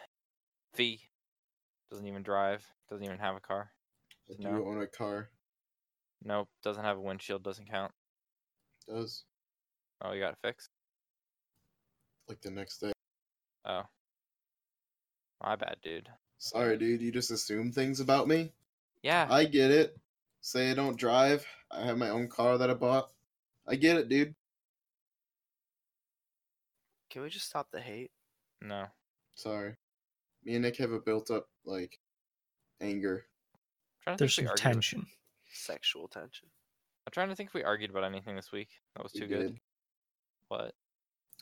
S1: Fee doesn't even drive. Doesn't even have a car.
S3: I do
S1: No.
S3: own a car.
S1: Nope. Doesn't have a windshield. Doesn't count.
S3: Does
S1: Oh, you got it fixed.
S3: like the next day.
S1: Oh. My bad, dude.
S3: Sorry, dude. You just assume things about me.
S1: Yeah.
S3: I get it. Say I don't drive. I have my own car that I bought. I get it, dude.
S2: Can we just stop the hate?
S1: no.
S3: Sorry. Me and Nick have a built up like anger.
S1: I'm trying to
S4: There's some
S1: if we argued-
S4: tension.
S2: Sexual tension.
S1: I'm trying to think if we argued about anything this week. That was
S3: We
S1: too good. What?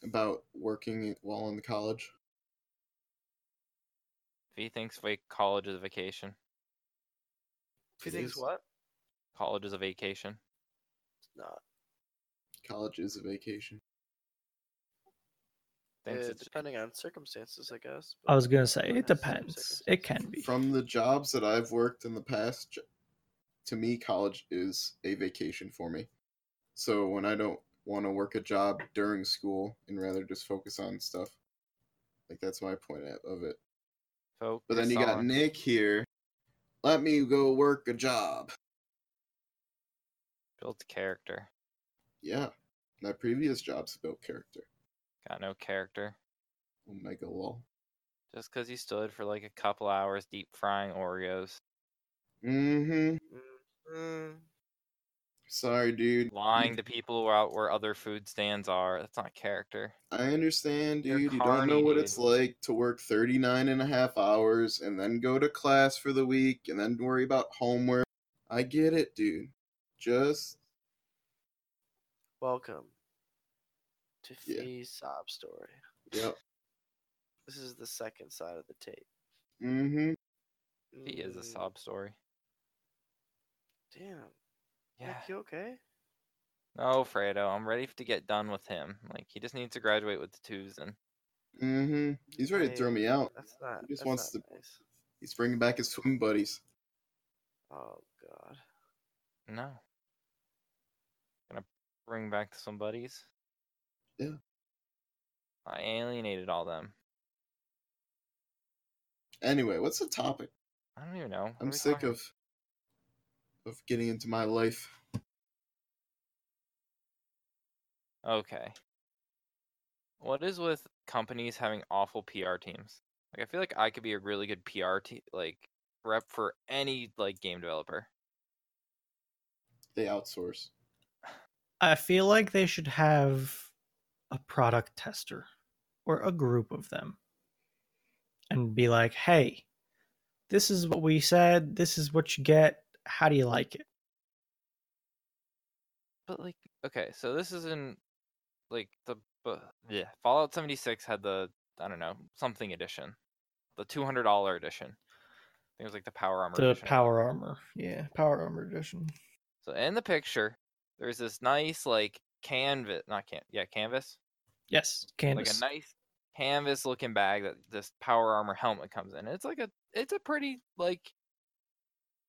S3: about working while in college.
S1: V thinks vac- college is a vacation.
S2: If you
S3: It
S2: think
S3: is.
S2: what?
S1: College is a vacation.
S2: It's not.
S3: College is a vacation.
S1: Thinks
S2: Eh,
S1: it's
S2: depending on circumstances, I guess.
S4: I was gonna say it depends. It can be.
S3: From the jobs that I've worked in the past, to me, college is a vacation for me. So when I don't want to work a job during school and rather just focus on stuff, like that's my point of it.
S1: Focus
S3: But then you got
S1: on-
S3: Nick here. Let me go work a job.
S1: built character.
S3: Yeah, my previous jobs built character.
S1: Got no character.
S3: Omega lol.
S1: Just because you stood for like a couple hours deep frying Oreos,
S3: Mm-hmm.
S2: Mm,
S3: Sorry, dude.
S1: lying to people who are out where other food stands are. That's not character.
S3: I understand,
S1: You're
S3: dude. You don't know what
S1: dude.
S3: it's like to work 39 and a half hours and then go to class for the week and then worry about homework. I get it, dude. Just
S2: welcome to
S3: Yeah.
S2: Sob story.
S3: yep.
S2: This is the second side of the tape.
S3: Mm-hmm.
S1: He is a
S2: Mm,
S1: sob story.
S2: Damn.
S1: Yeah.
S2: Nick, you okay?
S1: No, Fredo, I'm ready to get done with him. Like he just needs to graduate with the twos and
S3: Mm-hmm. He's ready to throw me out.
S2: That's not.
S3: He just
S2: that's
S3: wants
S2: not
S3: to-
S2: Nice.
S3: He's bringing back his swim buddies.
S2: Oh God.
S1: no. Gonna bring back the some buddies.
S3: Yeah.
S1: I alienated all them.
S3: Anyway, what's the topic?
S1: I don't even know. What
S3: I'm sick
S1: talking-
S3: of of getting into my life.
S1: Okay. What is with companies having awful PR teams? Like I feel like I could be a really good PR te- like rep for any like game developer.
S3: They outsource.
S4: I feel like they should have a product tester or a group of them and be like, hey, this is what we said. This is what you get. How do you like it?
S1: But like, okay, so this is in like the yeah Fallout 76 had the I don't know something edition, the two hundred dollar edition. I think it was like the Power Armor.
S4: The
S1: edition.
S4: Power Armor. Yeah, Power Armor Edition.
S1: So in the picture, there's this nice like canvas, not can yeah canvas,
S4: Yes, Canvas.
S1: like a nice canvas looking bag that this Power Armor helmet comes in. It's like a it's a pretty like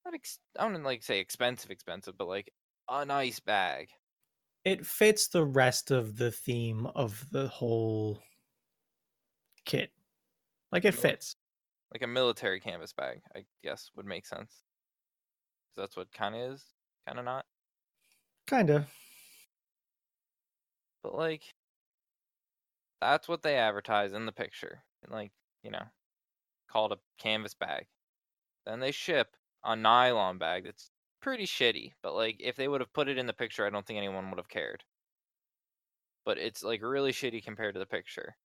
S1: not ex- I don't like say expensive expensive, but like a nice bag.
S4: it fits the rest of the theme of the whole kit. Like it fits.
S1: like a military canvas bag, I guess would make sense. 'Cause that's what kind of is, kind of not.
S4: Kind of.
S1: But like, that's what they advertise in the picture, like you know, called a canvas bag. Then they ship a nylon bag that's pretty shitty. But like, if they would have put it in the picture, I don't think anyone would have cared. But it's like really shitty compared to the picture.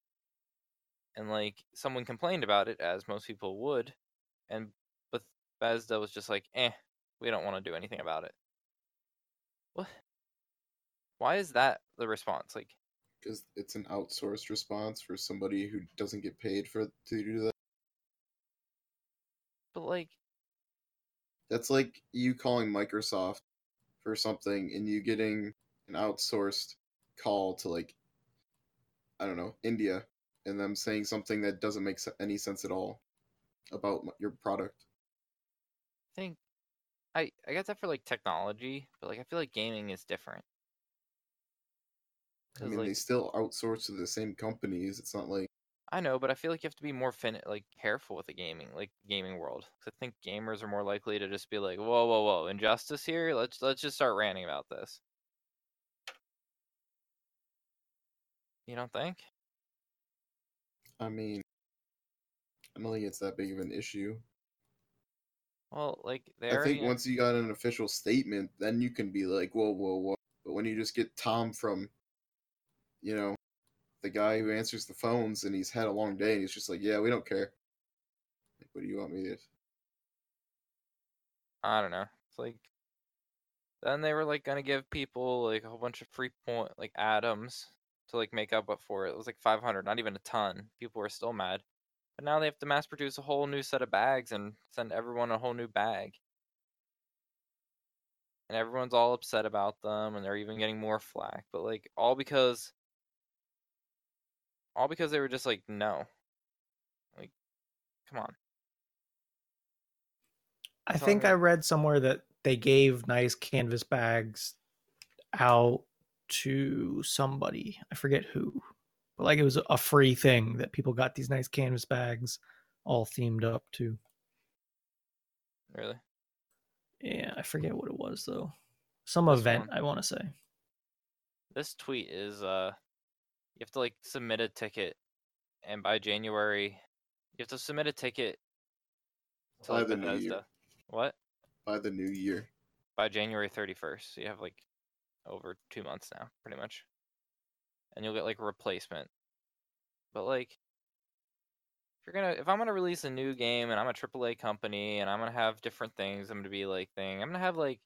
S1: And like, someone complained about it, as most people would, and Bethesda was just like, "Eh, we don't want to do anything about it." What? Why is that the response? Like,
S3: because it's an outsourced response for somebody who doesn't get paid for to do that.
S1: but like,
S3: That's like you calling Microsoft for something and you getting an outsourced call to like I don't know India and them saying something that doesn't make any sense at all about your product.
S1: I think I I get that for like technology, but like I feel like gaming is different.
S3: I mean, they still outsource to the same companies. It's not like
S1: I know, but I feel like you have to be more fin like careful with the gaming, like gaming world. I think gamers are more likely to just be like, "Whoa, whoa, whoa, injustice here. Let's let's just start ranting about this." You don't think?
S3: I mean, I don't think it's that big of an issue.
S1: Well, like
S3: I think once you got an official statement, then you can be like, whoa, whoa, whoa. But when you just get Tom from, you know, the guy who answers the phones and he's had a long day and he's just like, yeah, we don't care. Like, what do you want me to?
S1: I don't know. It's like then they were like gonna give people like a whole bunch of free point like atoms to like make up for it. It was like 500, not even a ton. People were still mad. But now they have to mass produce a whole new set of bags and send everyone a whole new bag. And everyone's all upset about them and they're even getting more flack. But like all because all because they were just like no. Like come on.
S4: I
S1: That's
S4: think. I read somewhere that they gave nice canvas bags out to somebody. I forget who. But like it was a free thing that people got these nice canvas bags all themed up to.
S1: Really?
S4: Yeah, I forget what it was though. Some
S1: This
S4: event,
S1: one.
S4: I want to say.
S1: This tweet is uh you have to like submit a ticket and by January you have to submit a ticket to
S3: By
S1: like
S3: the new year.
S1: What?
S3: By the new year.
S1: By January 31st. So you have like over 2 months now, pretty much. And you'll get like a replacement. But like if you're gonna if I'm gonna release a new game and I'm a AAA company and I'm gonna have different things I'm gonna be like thing, I'm gonna have like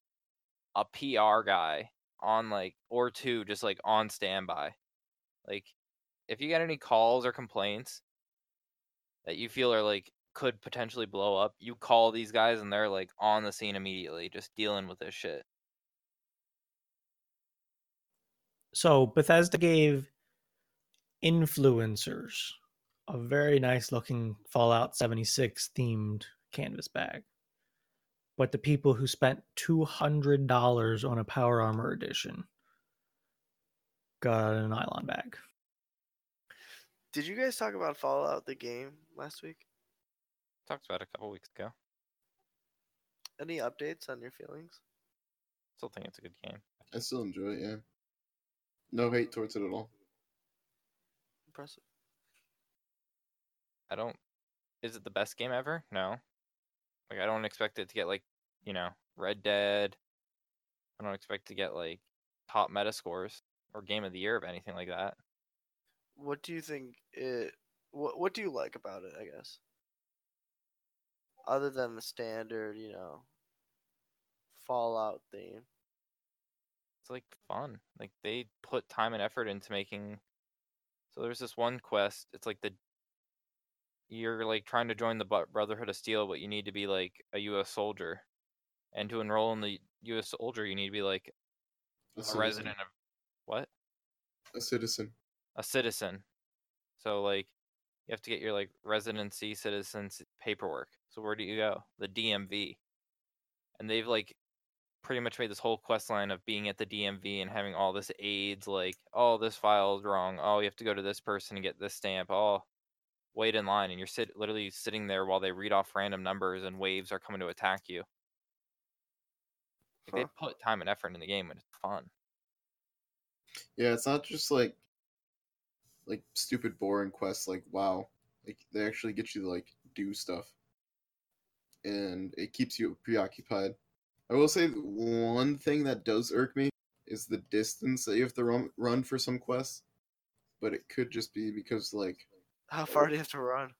S1: a PR guy on like or two just like on standby. Like if you get any calls or complaints that you feel are like could potentially blow up, you call these guys and they're like on the scene immediately, just dealing with this shit.
S4: So Bethesda gave influencers a very nice looking Fallout 76 themed canvas bag. But the people who spent $200 on a Power Armor edition got a nylon bag.
S2: Did you guys talk about Fallout the game last week?
S1: Talked about it a couple weeks ago.
S2: Any updates on your feelings?
S1: Still think it's a good game.
S3: I still enjoy it, yeah. No hate towards it at all.
S2: Impressive.
S1: I don't. Is it the best game ever? No. Like I don't expect it to get like you know Red Dead. I don't expect to get like top meta scores or game of the year of anything like that.
S2: What do you think it what what do you like about it, I guess? Other than the standard, you know, Fallout theme.
S1: It's like fun. Like they put time and effort into making. So there's this one quest. It's like the. You're like trying to join the Brotherhood of Steel, but you need to be like a U.S. soldier, and to enroll in the U.S. soldier, you need to be like
S3: A,
S1: a resident of what?
S3: A citizen.
S1: a citizen. So like you have to get your like residency citizens paperwork. So where do you go? The DMV. And they've like pretty much made this whole quest line of being at the DMV and having all this aids like, oh this file is wrong. Oh you have to go to this person to get this stamp. Oh wait in line and you're sit literally sitting there while they read off random numbers and waves are coming to attack you. Like,
S2: Huh.
S1: They put time and effort in the game and it's fun.
S3: Yeah, it's not just like like stupid boring quests like wow. Like they actually get you to like do stuff. And it keeps you preoccupied. I will say one thing that does irk me is the distance that you have to run run for some quests. But it could just be because like
S2: How far do you have to run?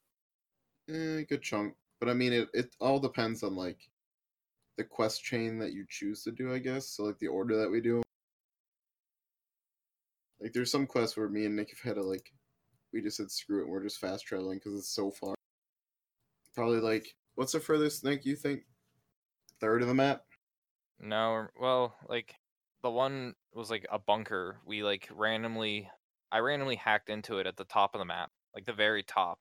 S3: eh, a good chunk. But I mean it it all depends on like the quest chain that you choose to do, I guess. So like the order that we do. Like there's some quests where me and Nick have had to like we just said screw it, we're just fast traveling because it's so far. Probably like what's the furthest Nick you think? Third of the map?
S1: No, well, like the one was like a bunker. We like randomly, I randomly hacked into it at the top of the map, like the very top.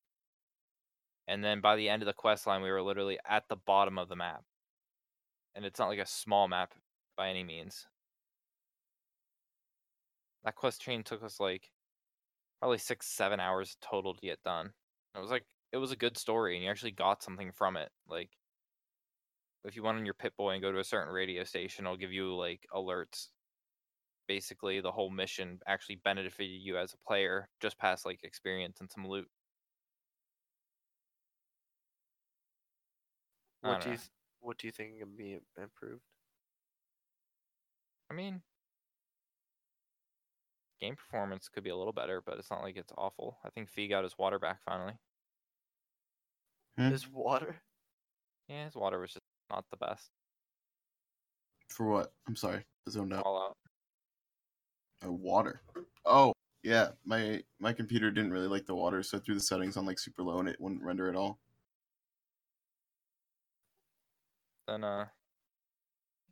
S1: And then by the end of the quest line, we were literally at the bottom of the map. And it's not like a small map by any means. That quest chain took us like probably six, seven hours total to get done. It was like it was a good story, and you actually got something from it. Like if you went on your Pip-Boy and go to a certain radio station, it'll give you like alerts. Basically, the whole mission actually benefited you as a player, just past like experience and some loot.
S2: What
S1: don't
S2: you th- what do you think can be improved?
S1: I mean, game performance could be a little better, but it's not like it's awful. I think Fee got his water back finally.
S3: Hmm?
S2: Is water?
S1: Yeah, his water was just not the best.
S3: For what? I'm sorry. I zoned out.
S1: All out.
S3: Uh, water. Oh, yeah. My my computer didn't really like the water, so I threw the settings on like super low and it wouldn't render at all.
S1: Then uh,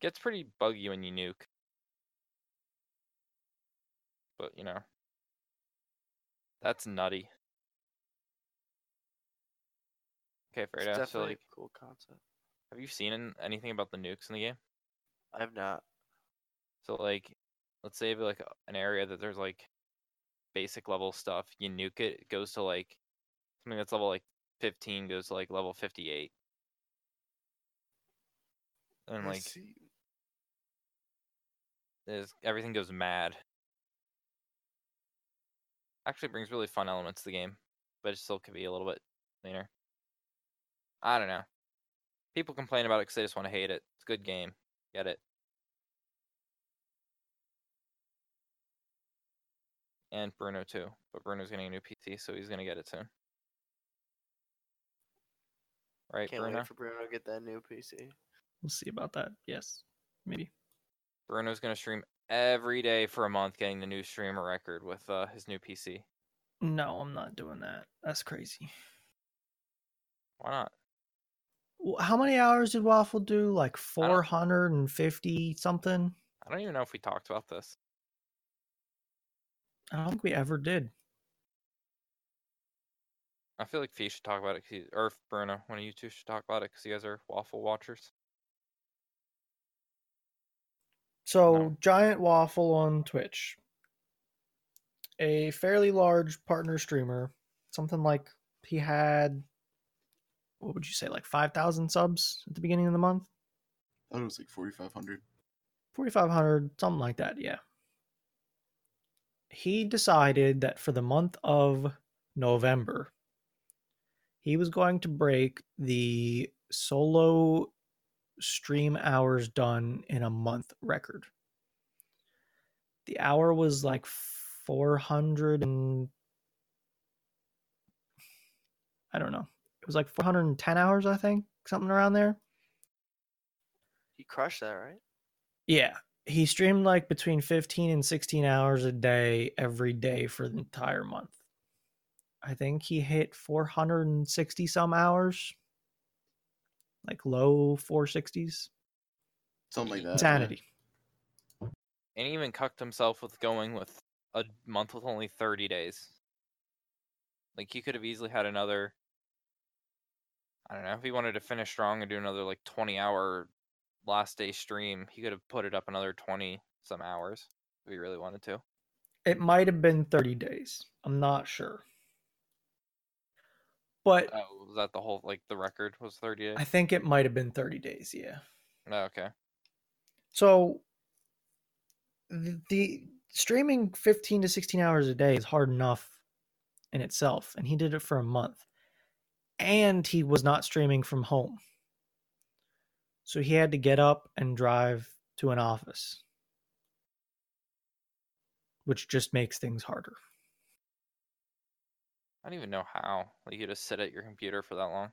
S1: gets pretty buggy when you nuke. But you know, that's nutty. Okay,
S2: It's
S1: Fredo. So
S2: definitely
S1: like,
S2: a cool concept.
S1: have you seen anything about the nukes in the game?
S2: I have not.
S1: So like, let's say like an area that there's like basic level stuff, you nuke it, it goes to like something that's level like 15 goes to like level 58. And
S2: I
S1: like everything goes mad. Actually brings really fun elements to the game, but it still could be a little bit cleaner. I don't know. People complain about it because they just want to hate it. It's a good game. Get it. And Bruno too, but Bruno's getting a new PC, so he's gonna get it soon. Right,
S2: Can't
S1: Bruno?
S2: wait for Bruno to get that new PC.
S4: We'll see about that. Yes, maybe.
S1: Bruno's gonna stream every day for a month, getting the new streamer record with uh, his new PC.
S4: No, I'm not doing that. That's crazy.
S1: Why not?
S4: How many hours did Waffle do? Like 450 something?
S1: I don't even know if we talked about this.
S4: I don't think we ever did.
S1: I feel like Fee should talk about it, or Bruno, one of you two should talk about it because you guys are waffle watchers.
S4: So,
S1: No.
S4: Giant Waffle on Twitch, a fairly large partner streamer, something like he had, what would you say, like 5,000 subs at the beginning of the month?
S3: I thought it was like 4,500.
S4: 4,500, something like that, yeah. He decided that for the month of November, he was going to break the solo stream hours done in a month record. The hour was like 400 and I don't know. It was like 410 hours, I think, something around there.
S2: He crushed that, right?
S4: Yeah, he streamed like between 15 and 16 hours a day every day for the entire month. I think he hit 460 some hours, like low 460s.
S3: Something like that. yeah.
S4: Insanity.
S1: And he even cucked himself with going with a month with only 30 days. Like, he could have easily had another. I don't know. If he wanted to finish strong and do another, like, 20 hour last day stream, he could have put it up another 20 some hours if he really wanted to.
S4: It might have been 30 days. I'm not sure. But
S1: Oh, was that the whole, like, the record was 30 days?
S4: I think it might have been 30 days, yeah.
S1: Oh, okay.
S4: So the, the streaming 15 to 16 hours a day is hard enough in itself and he did it for a month. And he was not streaming from home. So he had to get up and drive to an office. Which just makes things harder.
S1: I don't even know how. Like, you just sit at your computer for that long.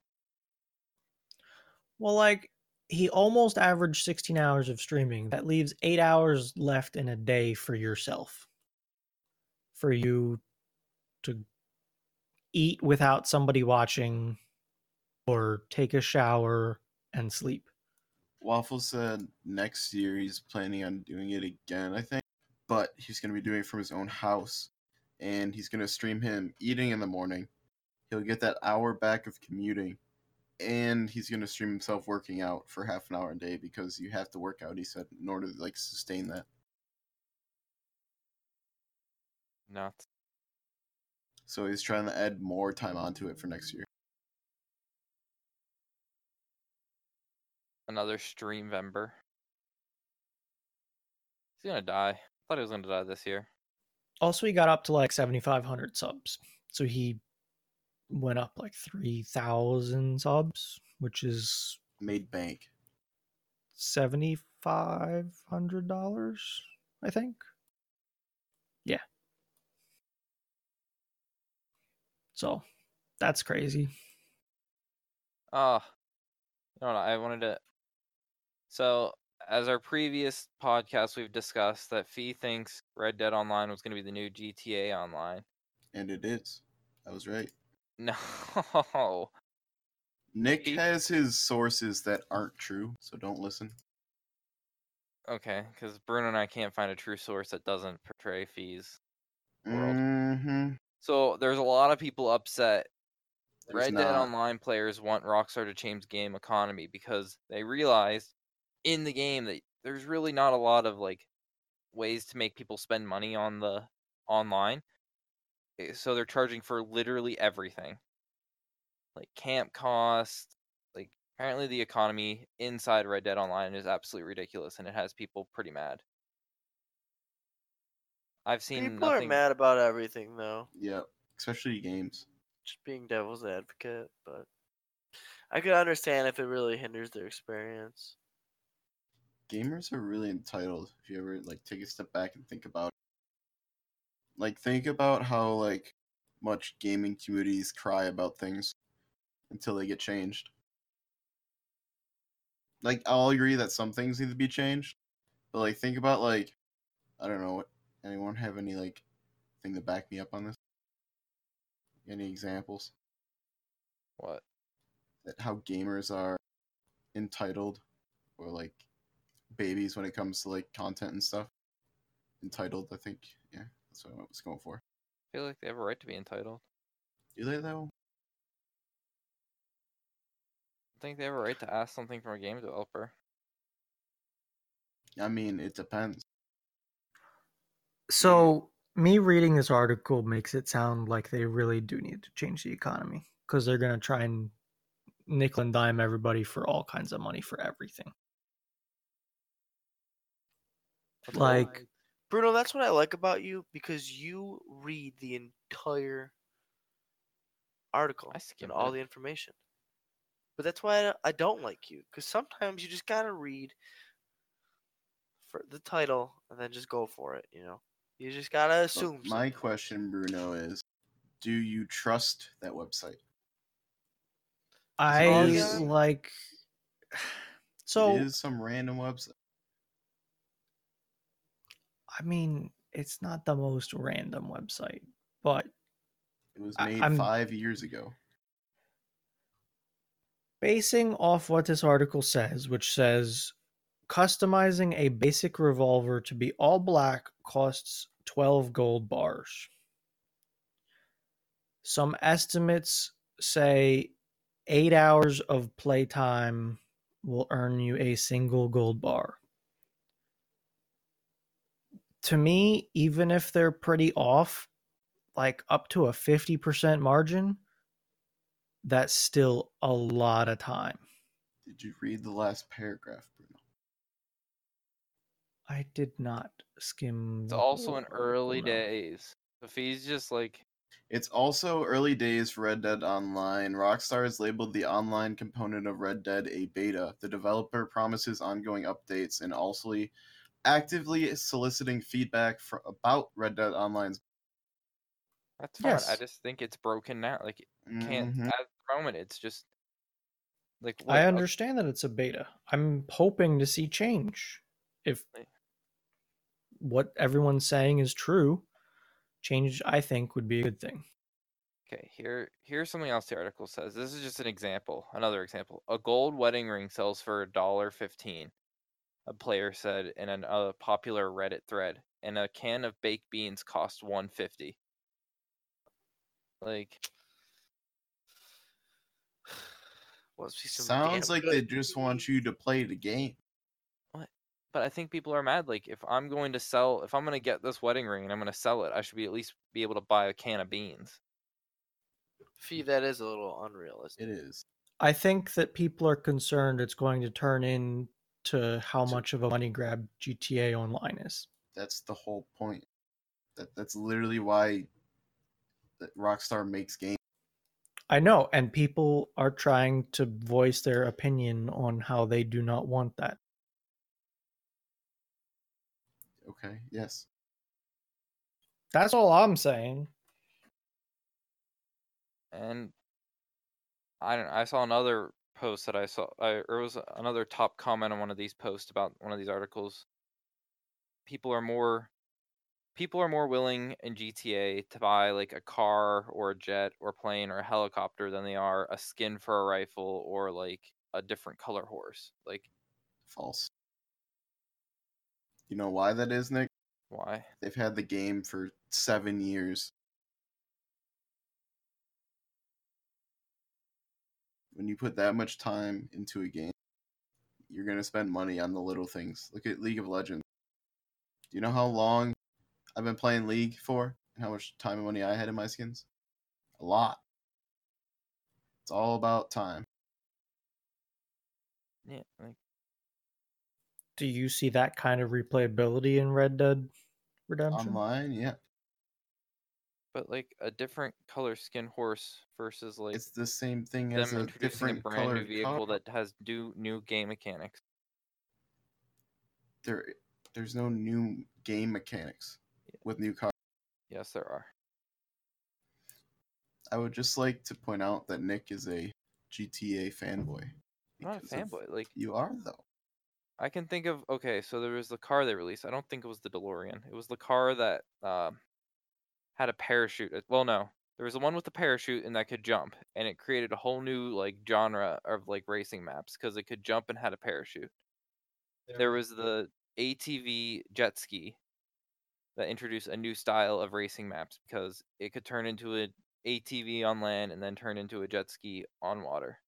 S4: Well, like he almost averaged 16 hours of streaming. That leaves eight hours left in a day for yourself. For you to eat without somebody watching or take a shower and sleep.
S3: Waffle said next year he's planning on doing it again, I think. But he's going to be doing it from his own house. And he's going to stream him eating in the morning. He'll get that hour back of commuting. And he's going to stream himself working out for half an hour a day because you have to work out, he said, in order to like sustain that.
S1: Nuts.
S3: So he's trying to add more time onto it for next year.
S1: Another stream member. He's gonna die. I thought he was gonna die this year.
S4: Also, he got up to like 7,500 subs. So he went up like 3,000 subs, which is
S3: Made bank.
S4: $7,500, I think. Yeah. So that's crazy.
S1: Ah, no, no, I wanted to. So, as our previous podcast, we've discussed that Fee thinks Red Dead Online was going to be the new GTA Online.
S3: And it is. I was right.
S1: No,
S3: Nick
S1: He-
S3: has his sources that aren't true, so don't listen.
S1: okay, because Bruno and I can't find a true source that doesn't portray Fee's world.
S3: Mm-hmm.
S1: So there's a lot of people upset.
S3: There's
S1: Red Dead. Online players want Rockstar to change game economy because they realized in the game that there's really not a lot of like ways to make people spend money on the online. Eh, So they're charging for literally everything. Like camp costs, like apparently the economy inside Red Dead Online is absolutely ridiculous and it has people pretty mad. I've seen
S2: People
S1: nothing
S2: are mad about everything though.
S3: Yeah, especially games.
S2: Just being devil's advocate, but I could understand if it really hinders their experience.
S3: Gamers are really entitled. If you ever like take a step back and think about, like, think about how like much gaming communities cry about things until they get changed. Like, I'll agree that some things need to be changed, but like, think about like, I don't know. Anyone have any like thing to back me up on this? Any examples?
S1: what
S3: that how gamers are entitled or like babies when it comes to like content and stuff. Entitled, I think. Yeah, that's what I was going for.
S1: I feel like they have a right to be entitled.
S3: Do they though?
S1: I think they have a right to ask something from a game developer.
S3: I mean, it depends.
S4: So me reading this article makes it sound like they really do need to change the economy because they're gonna try and nickel and dime everybody for all kinds of money for everything.
S1: That's
S4: Like,
S2: Bruno, that's what I like about you because you read the entire article
S1: I
S2: and all
S1: it.
S2: the information. But that's why I, I don't like you because sometimes you just gotta read for the title and then just go for it. You know, you just gotta
S3: But
S2: assume.
S3: my
S2: something.
S3: question, Bruno, is do you trust that website?
S4: I
S3: is-
S4: like. So
S3: it is some random website.
S4: I mean, it's not the most random website, but
S3: It was made
S4: I'm-
S3: five years ago.
S4: basing off what this article says, which says customizing a basic revolver to be all black costs 12 gold bars. Some estimates say eight hours of playtime will earn you a single gold bar. To me, even if they're pretty off, like up to a 50% margin, that's still a lot of time.
S3: Did you read the last paragraph, Bruno?
S4: I did not skim.
S1: It's also in early
S4: no.
S1: days. The fee's just like
S3: It's also early days for Red Dead Online. Rockstar has labeled the online component of Red Dead a beta. The developer promises ongoing updates and also actively soliciting feedback for, about Red Dead Online's.
S1: that's fine. I just think it's broken now. Like can't
S3: Mhm.
S1: at the moment it's just like
S4: I
S1: what- uh,
S4: understand that it's a beta. I'm hoping to see change. If what everyone's saying is true, change I think would be a good thing.
S1: Okay, here here's something else the article says. This is just an example, another example. A gold wedding ring sells for a dollar fifteen. A player said in an, a popular Reddit thread, and a can of baked beans cost one fifty. Like,
S2: Must
S3: Sounds like
S2: good
S3: they just want you to play the game. What?
S1: But I think people are mad. Like, if I'm going to sell, if I'm going to get this wedding ring and I'm going to sell it, I should be at least be able to buy a can of beans.
S2: Fee, that is a little unrealistic.
S3: It is.
S4: I think that people are concerned it's going to turn into how much of a money grab GTA Online is.
S3: That's the whole point. That that's literally why that Rockstar makes games.
S4: I know, and people are trying to voice their opinion on how they do not want that.
S3: Okay. Yes.
S4: That's all I'm saying.
S1: And I don't. I saw another post that I saw. I, or was another top comment on one of these posts about one of these articles. People are more. People are more willing in GTA to buy like a car or a jet or plane or a helicopter than they are a skin for a rifle or like a different color horse. Like
S3: False. You know why that is, Nick?
S1: why?
S3: They've had the game for seven years. When you put that much time into a game, you're gonna spend money on the little things. Look at League of Legends. Do you know how long I've been playing League for and how much time and money I had in my skins? A lot. It's all about time.
S1: Yeah, like
S4: Do you see that kind of replayability in Red Dead Redemption?
S3: Online, yeah.
S1: But like a different color skin horse versus like
S3: It's the same thing as a
S1: introducing a
S3: different
S1: brand new vehicle
S3: car.
S1: that has new new game mechanics.
S3: There, there's no new game mechanics with new cars.
S1: Yes, there are.
S3: I would just like to point out that Nick is a GTA fanboy.
S1: I'm not a
S3: because of-
S1: fanboy. Like
S3: You are though.
S1: I can think of okay, so there was the car they released. I don't think it was the DeLorean. It was the car that um had a parachute. uh, Well, no, there was the one with the parachute and that could jump, and it created a whole new like genre of like racing maps because it could jump and had a parachute. There was the ATV jet ski that introduced a new style of racing maps because it could turn into an ATV on land and then turn into a jet ski on water.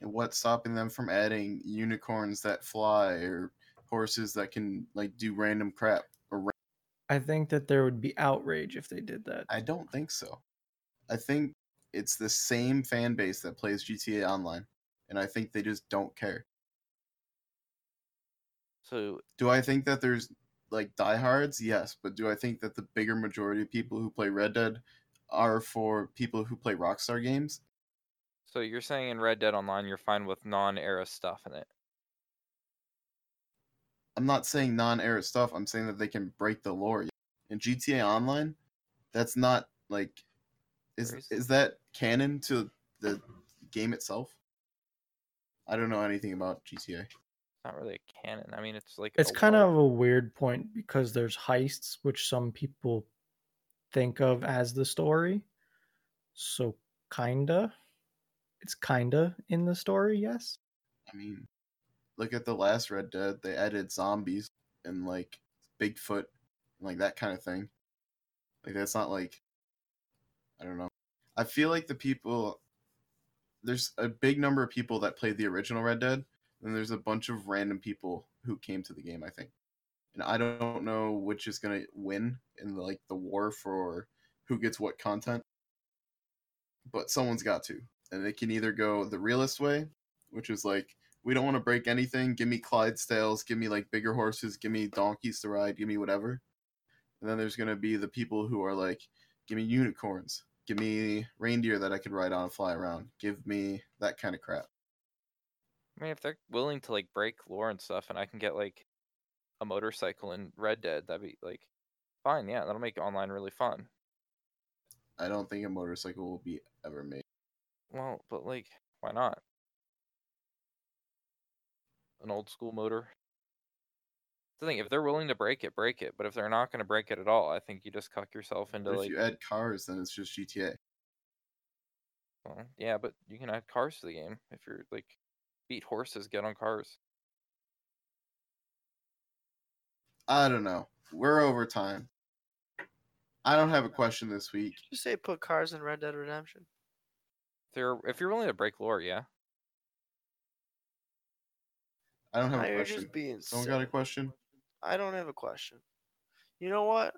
S3: What's stopping them from adding unicorns that fly or horses that can like do random crap? Or ra-
S4: I think that there would be outrage if they did that.
S3: I don't think so. I think it's the same fan base that plays GTA Online, and I think they just don't care.
S1: So
S3: Do I think that there's like diehards? Yes, but do I think that the bigger majority of people who play Red Dead are for people who play Rockstar games?
S1: So you're saying in Red Dead Online you're fine with non-era stuff in it?
S3: I'm not saying non-era stuff. I'm saying that they can break the lore. In GTA Online, that's not like is
S1: Crazy.
S3: is that canon to the game itself? I don't know anything about GTA.
S1: It's not really a canon. I mean, it's like
S4: It's kind
S1: world.
S4: of a weird point because there's heists, which some people think of as the story. So, kinda. It's kinda in the story, yes.
S3: I mean, look at the last Red Dead. They added zombies and like Bigfoot and like that kind of thing. Like that's not like I don't know. I feel like the people there's a big number of people that played the original Red Dead, and there's a bunch of random people who came to the game. I think, and I don't know which is gonna win in like the war for who gets what content, but someone's got to, and they can either go the realist way, which is like we don't want to break anything. Give me Clydesdales. Give me like bigger horses. Give me donkeys to ride. Give me whatever. And then there's gonna be the people who are like, give me unicorns. Give me reindeer that I could ride on and fly around. Give me that kind of crap.
S1: I mean, if they're willing to like break lore and stuff, and I can get like a motorcycle in Red Dead, that'd be like fine. Yeah, that'll make online really fun.
S3: I don't think a motorcycle will be ever made.
S1: Well, but like, why not? An old school motor. The thing, if they're willing to break it, break it. But if they're not going to break it at all, I think you just cuck yourself into
S3: But if
S1: like,
S3: you add cars, then it's just GTA.
S1: well, yeah, but you can add cars to the game if you're like, beat horses, get on cars.
S3: I don't know. We're over time. I don't have a question this week.
S2: You say put cars in Red Dead Redemption.
S1: If they're if you're willing to break lore, yeah.
S3: I don't have
S2: Now
S3: a
S2: you're
S3: question.
S2: just being
S3: Someone got a question?
S2: I don't have a question. You know what?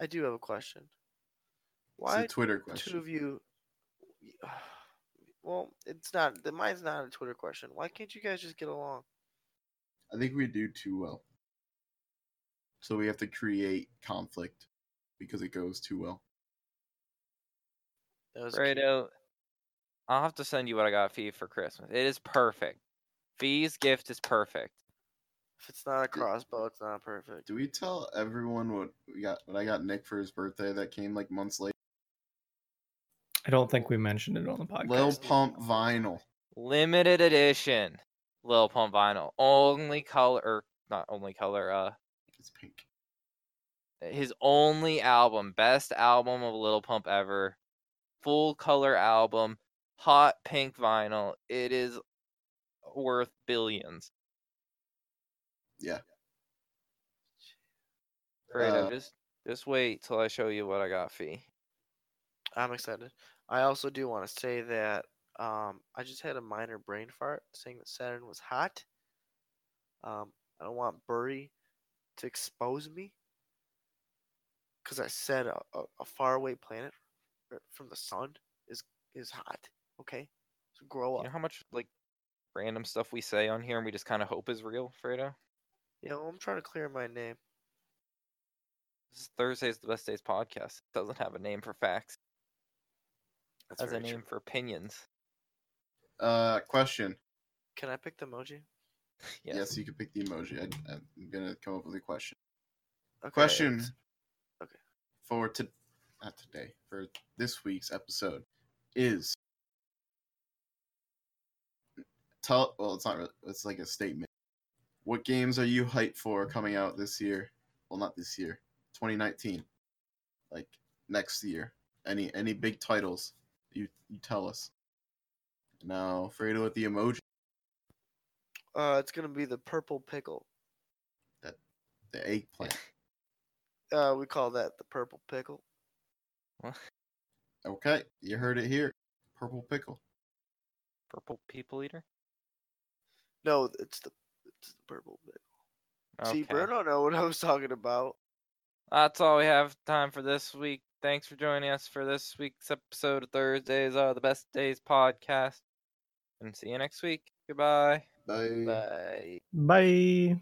S2: I do have a question. Why
S3: It's a Twitter
S2: two of you? Well, it's not. The mine's not a Twitter question. Why can't you guys just get along?
S3: I think we do too well. So we have to create conflict because it goes too well.
S2: That was
S1: Right I'll have to send you what I got for you for Christmas. It is perfect. Fee's gift is perfect.
S2: If it's not a crossbow, it's not perfect.
S3: Do we tell everyone what we got? What I got Nick for his birthday that came like months late?
S4: I don't think we mentioned it on the podcast.
S3: Lil Pump vinyl.
S1: Limited edition. Lil Pump vinyl. Only color or not only color, uh
S3: It's pink.
S1: his only album, best album of Lil Pump ever. Full color album, hot pink vinyl. It is worth billions.
S3: Yeah.
S1: Great.
S3: Uh,
S1: just just wait till I show you what I got Fee.
S2: I'm excited. I also do want to say that Um, I just had a minor brain fart saying that Saturn was hot. Um, I don't want Burry to expose me because I said a, a, a faraway planet from the sun is is hot. Okay, so grow
S1: You
S2: up.
S1: know how much like random stuff we say on here and we just kind of hope is real, Fredo?
S2: Yeah, well, I'm trying to clear my name.
S1: This is Thursday's the best days podcast. It doesn't have a name for facts.
S2: That's
S1: has a name
S2: true.
S1: for opinions.
S3: Uh, question.
S2: Can I pick the emoji?
S1: Yes.
S3: Yes, you can pick the emoji. I, I'm gonna come up with a question.
S2: Okay,
S3: Question.
S2: it's- okay.
S3: For to, not today. For this week's episode, is tell. Well, it's not. Really, it's like a statement. What games are you hyped for coming out this year? Well, not this year. 2019. Like next year. Any any big titles? You you tell us. Now, Fredo with the emoji.
S2: Uh, it's gonna be the purple pickle.
S3: That the eggplant.
S2: Uh, we call that the purple pickle.
S1: What?
S3: Okay, you heard it here. Purple pickle.
S1: Purple people eater?
S2: No, it's the it's the purple pickle. See,
S1: Okay.
S2: Bruno know what I was talking about.
S1: That's all we have time for this week. Thanks for joining us for this week's episode of Thursdays are the best days podcast. And see you next week. Goodbye.
S3: Bye.
S2: Bye.
S4: Bye.